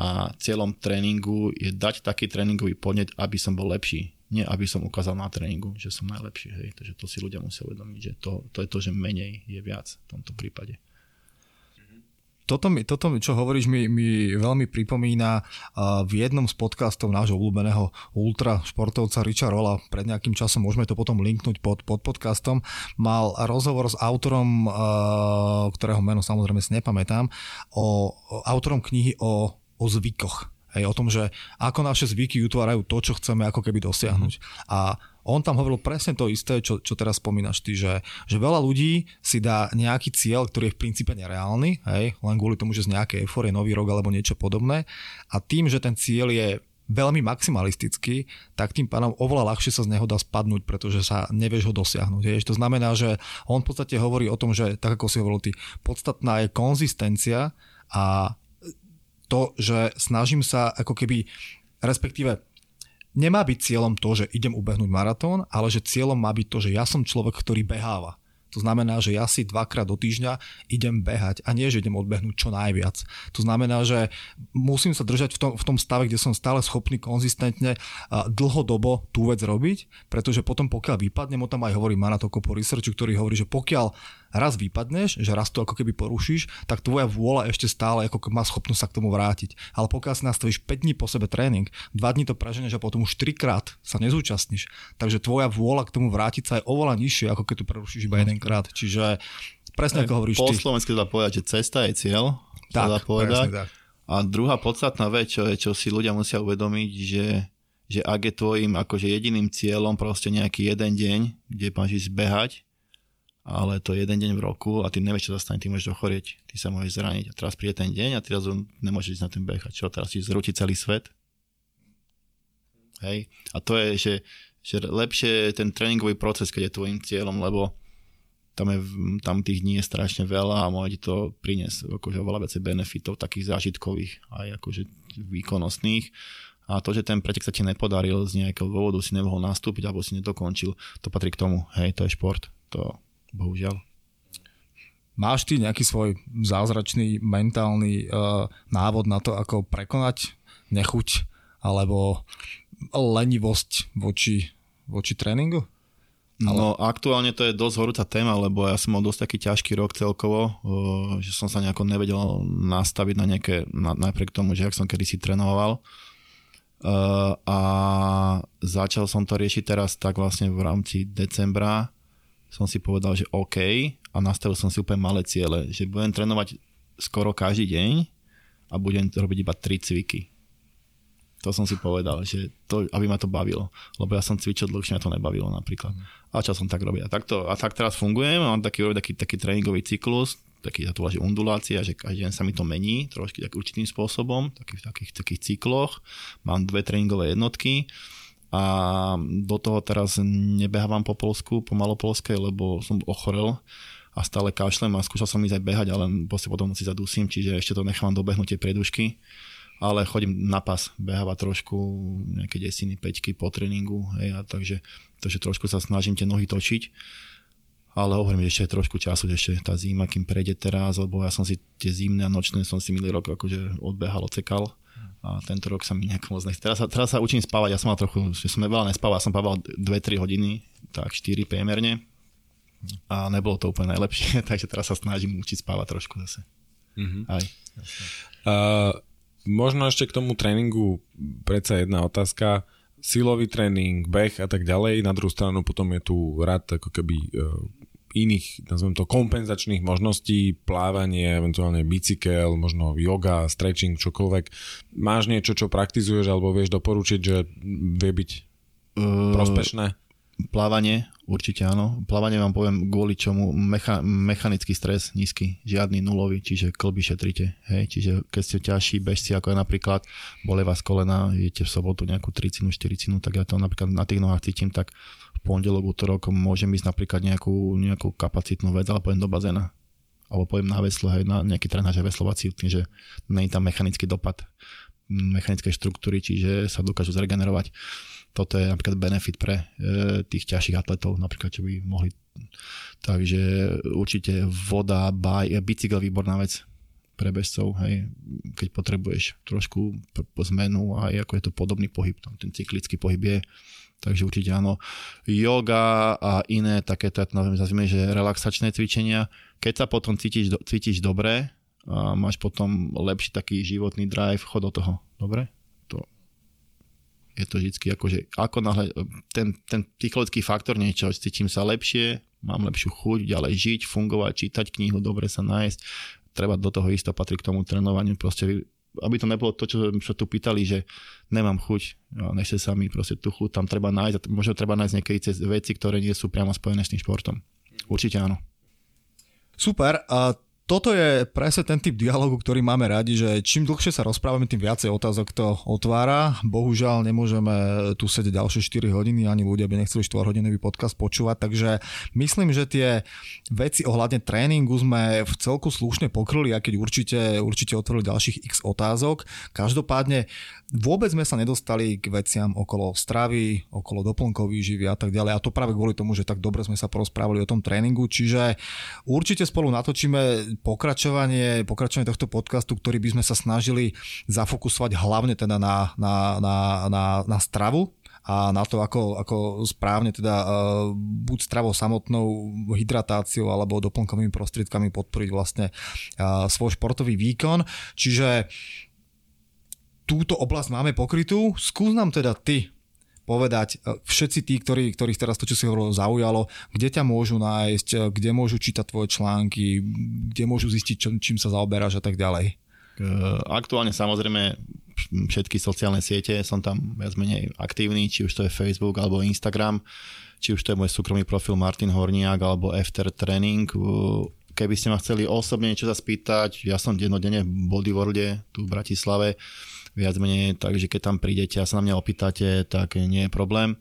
a cieľom tréningu je dať taký tréningový podnet, aby som bol lepší. Nie, aby som ukázal na tréningu, že som najlepší. Hej. Takže to si ľudia musia uvedomiť, že to, to je to, že menej je viac v tomto prípade toto, mi, toto čo hovoríš, mi, mi veľmi pripomína v jednom z podcastov nášho obľúbeného ultra športovca Richa Rolla, pred nejakým časom, môžeme to potom linknúť pod, pod podcastom, mal rozhovor s autorom, ktorého meno samozrejme si nepamätám, o, o autorom knihy o o zvykoch. Hej, o tom, že ako naše zvyky utvárajú to, čo chceme ako keby dosiahnuť. A on tam hovoril presne to isté, čo, čo teraz spomínaš ty, že, že veľa ľudí si dá nejaký cieľ, ktorý je v princípe nereálny, hej, len kvôli tomu, že z nejakej eforie, nový rok alebo niečo podobné. A tým, že ten cieľ je veľmi maximalistický, tak tým pádom oveľa ľahšie sa z neho dá spadnúť, pretože sa nevieš ho dosiahnuť. Hej. To znamená, že on v podstate hovorí o tom, že tak ako si hovoril ty, podstatná je konzistencia a to, že snažím sa ako keby, respektíve nemá byť cieľom to, že idem ubehnúť maratón, ale že cieľom má byť to, že ja som človek, ktorý beháva. To znamená, že ja si dvakrát do týždňa idem behať a nie, že idem odbehnúť čo najviac. To znamená, že musím sa držať v tom, v tom stave, kde som stále schopný konzistentne dlhodobo tú vec robiť, pretože potom pokiaľ vypadnem, o tom aj hovorí Manatoko po researchu, ktorý hovorí, že pokiaľ raz vypadneš, že raz to ako keby porušíš, tak tvoja vôľa ešte stále ako má schopnosť sa k tomu vrátiť. Ale pokiaľ si nastavíš 5 dní po sebe tréning, 2 dní to preženeš a potom už 3 krát sa nezúčastníš, takže tvoja vôľa k tomu vrátiť sa je oveľa nižšie, ako keď tu prerušíš iba jeden krát. Čiže presne ako hovoríš po ty. Po slovensky dá povedať, že cesta je cieľ. Tak, dá povedať. tak. A druhá podstatná vec, čo, je, čo si ľudia musia uvedomiť, že že ak je tvojim akože jediným cieľom proste nejaký jeden deň, kde máš ísť behať, ale to je jeden deň v roku a ty nevieš, čo sa stane, ty môžeš ochorieť, ty sa môžeš zraniť a teraz príde ten deň a ty zrazu nemôžeš ísť na ten beh a čo, teraz ti zrúti celý svet? Hej? A to je, že, že lepšie ten tréningový proces, keď je tvojim cieľom, lebo tam, je, tam tých dní je strašne veľa a môže ti to priniesť akože oveľa viacej benefitov, takých zážitkových aj akože výkonnostných. A to, že ten pretek sa ti nepodaril z nejakého dôvodu, si nemohol nastúpiť alebo si nedokončil, to patrí k tomu. Hej, to je šport. To, bohužiaľ. Máš ty nejaký svoj zázračný mentálny uh, návod na to, ako prekonať nechuť alebo lenivosť voči, voči tréningu? Ale... No aktuálne to je dosť horúca téma, lebo ja som mal dosť taký ťažký rok celkovo, uh, že som sa nejako nevedel nastaviť na nejaké, na, napriek tomu, že ak som kedysi trénoval. Uh, a začal som to riešiť teraz tak vlastne v rámci decembra, som si povedal, že OK a nastavil som si úplne malé ciele, že budem trénovať skoro každý deň a budem robiť iba 3 cviky. To som si povedal, že to, aby ma to bavilo. Lebo ja som cvičil dlhšie, ma to nebavilo napríklad. A čo som tak robiť. A, takto, a tak teraz fungujem, mám taký, taký, taký tréningový cyklus, taký, ja to že undulácia, že každý deň sa mi to mení trošky tak určitým spôsobom, taký, v takých, takých cykloch. Mám dve tréningové jednotky a do toho teraz nebehávam po Polsku, po Malopolskej, lebo som ochorel a stále kašlem a skúšal som ísť aj behať, ale potom si zadusím, čiže ešte to nechám dobehnúť tie predušky ale chodím na pas, beháva trošku nejaké desiny, peťky po tréningu, hej, a takže, takže trošku sa snažím tie nohy točiť, ale hovorím, že ešte je trošku času, ešte tá zima, kým prejde teraz, lebo ja som si tie zimné a nočné som si minulý rok akože odbehal, ocekal, a tento rok sa mi nejak moc nechce. Teraz sa, teraz sa učím spávať, ja som mal trochu, že som veľa nespával, ja som spával 2-3 hodiny tak 4 priemerne. A nebolo to úplne najlepšie, takže teraz sa snažím učiť spávať trošku zase. Mm-hmm. Aj. Uh, možno ešte k tomu tréningu predsa jedna otázka. Silový tréning, beh a tak ďalej. Na druhú stranu potom je tu rad ako keby uh, iných, nazvem to, kompenzačných možností, plávanie, eventuálne bicykel, možno yoga, stretching, čokoľvek. Máš niečo, čo praktizuješ alebo vieš doporučiť, že vie byť uh, prospešné? Plávanie, určite áno. Plávanie vám poviem kvôli čomu mecha, mechanický stres nízky, žiadny nulový, čiže klby šetrite. Hej? Čiže keď ste ťažší bežci, ako je napríklad bole vás kolena, idete v sobotu nejakú 30 40 tak ja to napríklad na tých nohách cítim, tak pondelok, útorok môžem ísť napríklad nejakú, nejakú kapacitnú vec, ale poviem do bazéna. Alebo poviem na veslo, hej, na nejaký trenáž veslovací, že nie tam mechanický dopad mechanickej štruktúry, čiže sa dokážu zregenerovať toto je napríklad benefit pre e, tých ťažších atletov, napríklad, čo by mohli. Takže určite voda, baj, bicykel výborná vec pre bežcov, hej, keď potrebuješ trošku zmenu a ako je to podobný pohyb, tam ten cyklický pohyb je, takže určite áno. Yoga a iné takéto, nazvime, že relaxačné cvičenia, keď sa potom cítiš, cítiš dobre, a máš potom lepší taký životný drive, chod do toho, dobre? je to vždy akože, ako náhle ten, ten psychologický faktor niečo, cítim sa lepšie, mám lepšiu chuť ďalej žiť, fungovať, čítať knihu, dobre sa nájsť, treba do toho isto patrí k tomu trénovaniu, proste aby to nebolo to, čo sa tu pýtali, že nemám chuť, no, nešte sa mi proste tú chuť tam treba nájsť, možno treba nájsť niekedy cez veci, ktoré nie sú priamo spojené s tým športom. Určite áno. Super. A toto je presne ten typ dialogu, ktorý máme radi, že čím dlhšie sa rozprávame, tým viacej otázok to otvára. Bohužiaľ nemôžeme tu sedieť ďalšie 4 hodiny, ani ľudia by nechceli 4-hodinový podcast počúvať, takže myslím, že tie veci ohľadne tréningu sme v celku slušne pokryli, a keď určite, určite otvorili ďalších x otázok. Každopádne vôbec sme sa nedostali k veciam okolo stravy, okolo doplnkov výživy a tak ďalej. A to práve kvôli tomu, že tak dobre sme sa porozprávali o tom tréningu. Čiže určite spolu natočíme pokračovanie, pokračovanie tohto podcastu, ktorý by sme sa snažili zafokusovať hlavne teda na, na, na, na, na stravu, a na to, ako, ako správne teda uh, buď stravou samotnou hydratáciou alebo doplnkovými prostriedkami podporiť vlastne uh, svoj športový výkon. Čiže túto oblasť máme pokrytú. Skús nám teda ty povedať e, všetci tí, ktorí, ktorých teraz to, čo si hovoril, zaujalo, kde ťa môžu nájsť, e, kde môžu čítať tvoje články, kde môžu zistiť, čo, čím sa zaoberáš a tak ďalej. Aktuálne samozrejme všetky sociálne siete, som tam viac menej aktívny, či už to je Facebook alebo Instagram, či už to je môj súkromný profil Martin Horniak alebo After Training. Keby ste ma chceli osobne niečo sa spýtať, ja som dennodenne v Bodyworlde tu v Bratislave, viac menej, takže keď tam prídete a sa na mňa opýtate, tak nie je problém.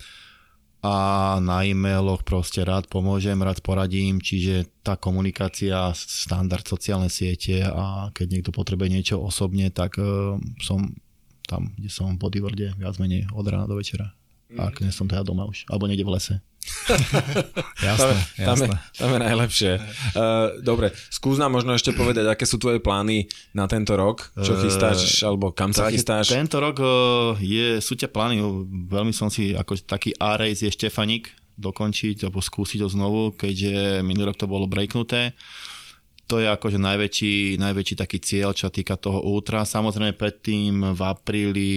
A na e-mailoch proste rád pomôžem, rád poradím, čiže tá komunikácia, standard sociálne siete a keď niekto potrebuje niečo osobne, tak uh, som tam, kde som v Bodyworlde, viac menej od rána do večera. Ak nie som teda doma už, alebo niekde v lese. jasné, tam, jasné. Je, tam je najlepšie. Uh, dobre, skús nám možno ešte povedať, aké sú tvoje plány na tento rok, čo eh, chystáš, uh, alebo kam sa chystáš? Tento rok uh, je, sú ťa plány, veľmi som si, ako taký A-race je Štefanik, dokončiť alebo skúsiť ho znovu, keďže minulý rok to bolo breaknuté. To je akože najväčší, najväčší taký cieľ, čo týka toho ultra. Samozrejme predtým v apríli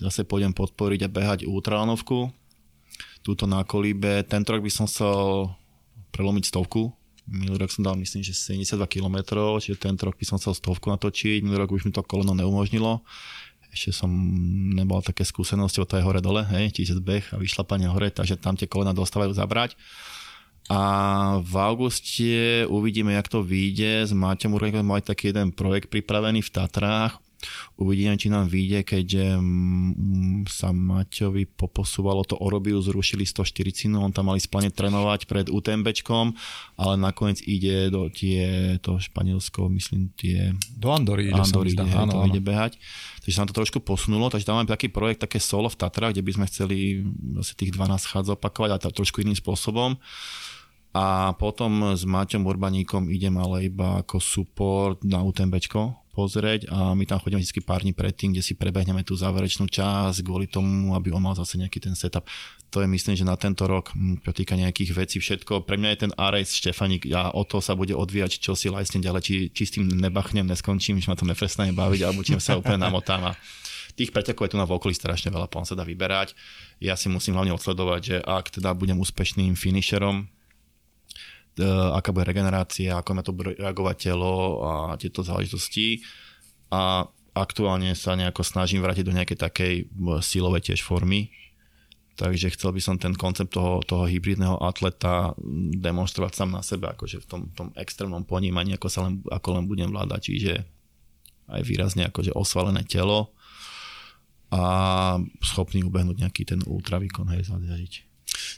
zase pôjdem podporiť a behať ultralanovku, túto na kolíbe. Tento rok by som chcel prelomiť stovku. Minulý rok som dal myslím, že 72 km, čiže tento rok by som chcel stovku natočiť. Minulý rok už mi to koleno neumožnilo. Ešte som nebol také skúsenosti, to je hore dole, hej, tisíc beh a vyšlapanie hore, takže tam tie kolena dostávajú zabrať. A v auguste uvidíme, jak to vyjde. S Máťom Urlíkom mali taký jeden projekt pripravený v Tatrách. Uvidíme, či nám vyjde, keďže mm, sa Maťovi poposúvalo to Orobiu, zrušili 140, on tam mali splne trénovať pred UTMBčkom, ale nakoniec ide do tie, to Španielsko, myslím, tie... Do Andory ide, Andory ide, áno, áno. ide behať. Takže sa nám to trošku posunulo, takže tam máme taký projekt, také solo v Tatrách, kde by sme chceli asi tých 12 chádz opakovať, ale trošku iným spôsobom. A potom s Maťom Urbaníkom idem ale iba ako support na UTMBčko pozrieť a my tam chodíme vždy pár dní predtým, kde si prebehneme tú záverečnú časť kvôli tomu, aby on mal zase nejaký ten setup. To je myslím, že na tento rok, hm, čo týka nejakých vecí, všetko. Pre mňa je ten Ares Štefanik a o to sa bude odvíjať, čo si lajsnem ďalej, či, či s tým nebachnem, neskončím, že ma to neprestane baviť, alebo či sa úplne namotám. A tých pretekov je tu na okolí strašne veľa, pán sa dá vyberať. Ja si musím hlavne odsledovať, že ak teda budem úspešným finisherom, aká bude regenerácia, ako na to bude reagovať telo a tieto záležitosti. A aktuálne sa nejako snažím vrátiť do nejakej takej e, silovej tiež formy. Takže chcel by som ten koncept toho, toho hybridného atleta demonstrovať sám na sebe, akože v tom, tom extrémnom ponímaní, ako, sa len, ako len budem vládať, čiže aj výrazne akože osvalené telo a schopný ubehnúť nejaký ten ultravýkon, hej, zažiť.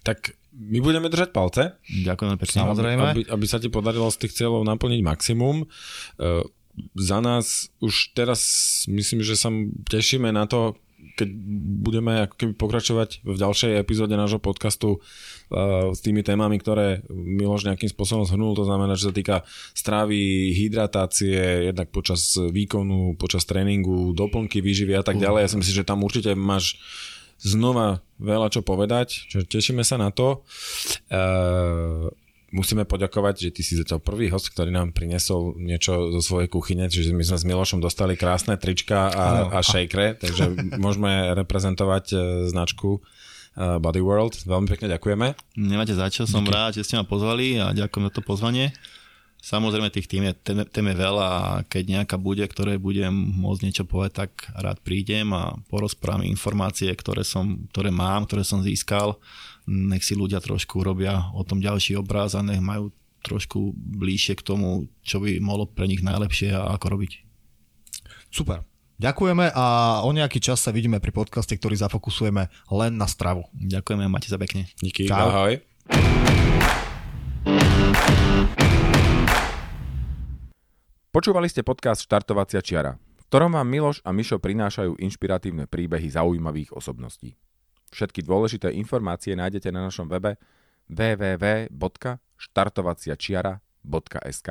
Tak my budeme držať palce. Ďakujem pekne. Samozrejme. Aby, aby sa ti podarilo z tých cieľov naplniť maximum. Uh, za nás už teraz myslím, že sa tešíme na to, keď budeme ako keby pokračovať v ďalšej epizóde nášho podcastu uh, s tými témami, ktoré Miloš nejakým spôsobom zhrnul, to znamená, že sa týka stravy, hydratácie, jednak počas výkonu, počas tréningu, doplnky výživy a tak ďalej. Ja si myslím, že tam určite máš znova veľa čo povedať, čo tešíme sa na to. Uh, musíme poďakovať, že ty si zatiaľ prvý host, ktorý nám priniesol niečo zo svojej kuchyne, čiže my sme s Milošom dostali krásne trička a, a šejkre, takže môžeme reprezentovať uh, značku uh, Body World. Veľmi pekne ďakujeme. Nemáte za čo, som Díky. rád, že ste ma pozvali a ďakujem za to pozvanie. Samozrejme tých tým je, tém, tém je veľa a keď nejaká bude, ktoré budem môcť niečo povedať, tak rád prídem a porozprávam informácie, ktoré, som, ktoré mám, ktoré som získal. Nech si ľudia trošku robia o tom ďalší obraz a nech majú trošku bližšie k tomu, čo by mohlo pre nich najlepšie a ako robiť. Super. Ďakujeme a o nejaký čas sa vidíme pri podcaste, ktorý zafokusujeme len na stravu. Ďakujeme, máte sa pekne. Díky, Čau. ahoj. Počúvali ste podcast Štartovacia čiara, v ktorom vám Miloš a Mišo prinášajú inšpiratívne príbehy zaujímavých osobností. Všetky dôležité informácie nájdete na našom webe www.štartovaciačiara.sk,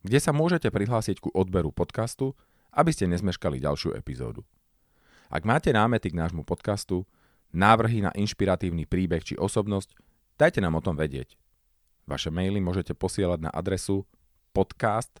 kde sa môžete prihlásiť ku odberu podcastu, aby ste nezmeškali ďalšiu epizódu. Ak máte námety k nášmu podcastu, návrhy na inšpiratívny príbeh či osobnosť, dajte nám o tom vedieť. Vaše maily môžete posielať na adresu podcast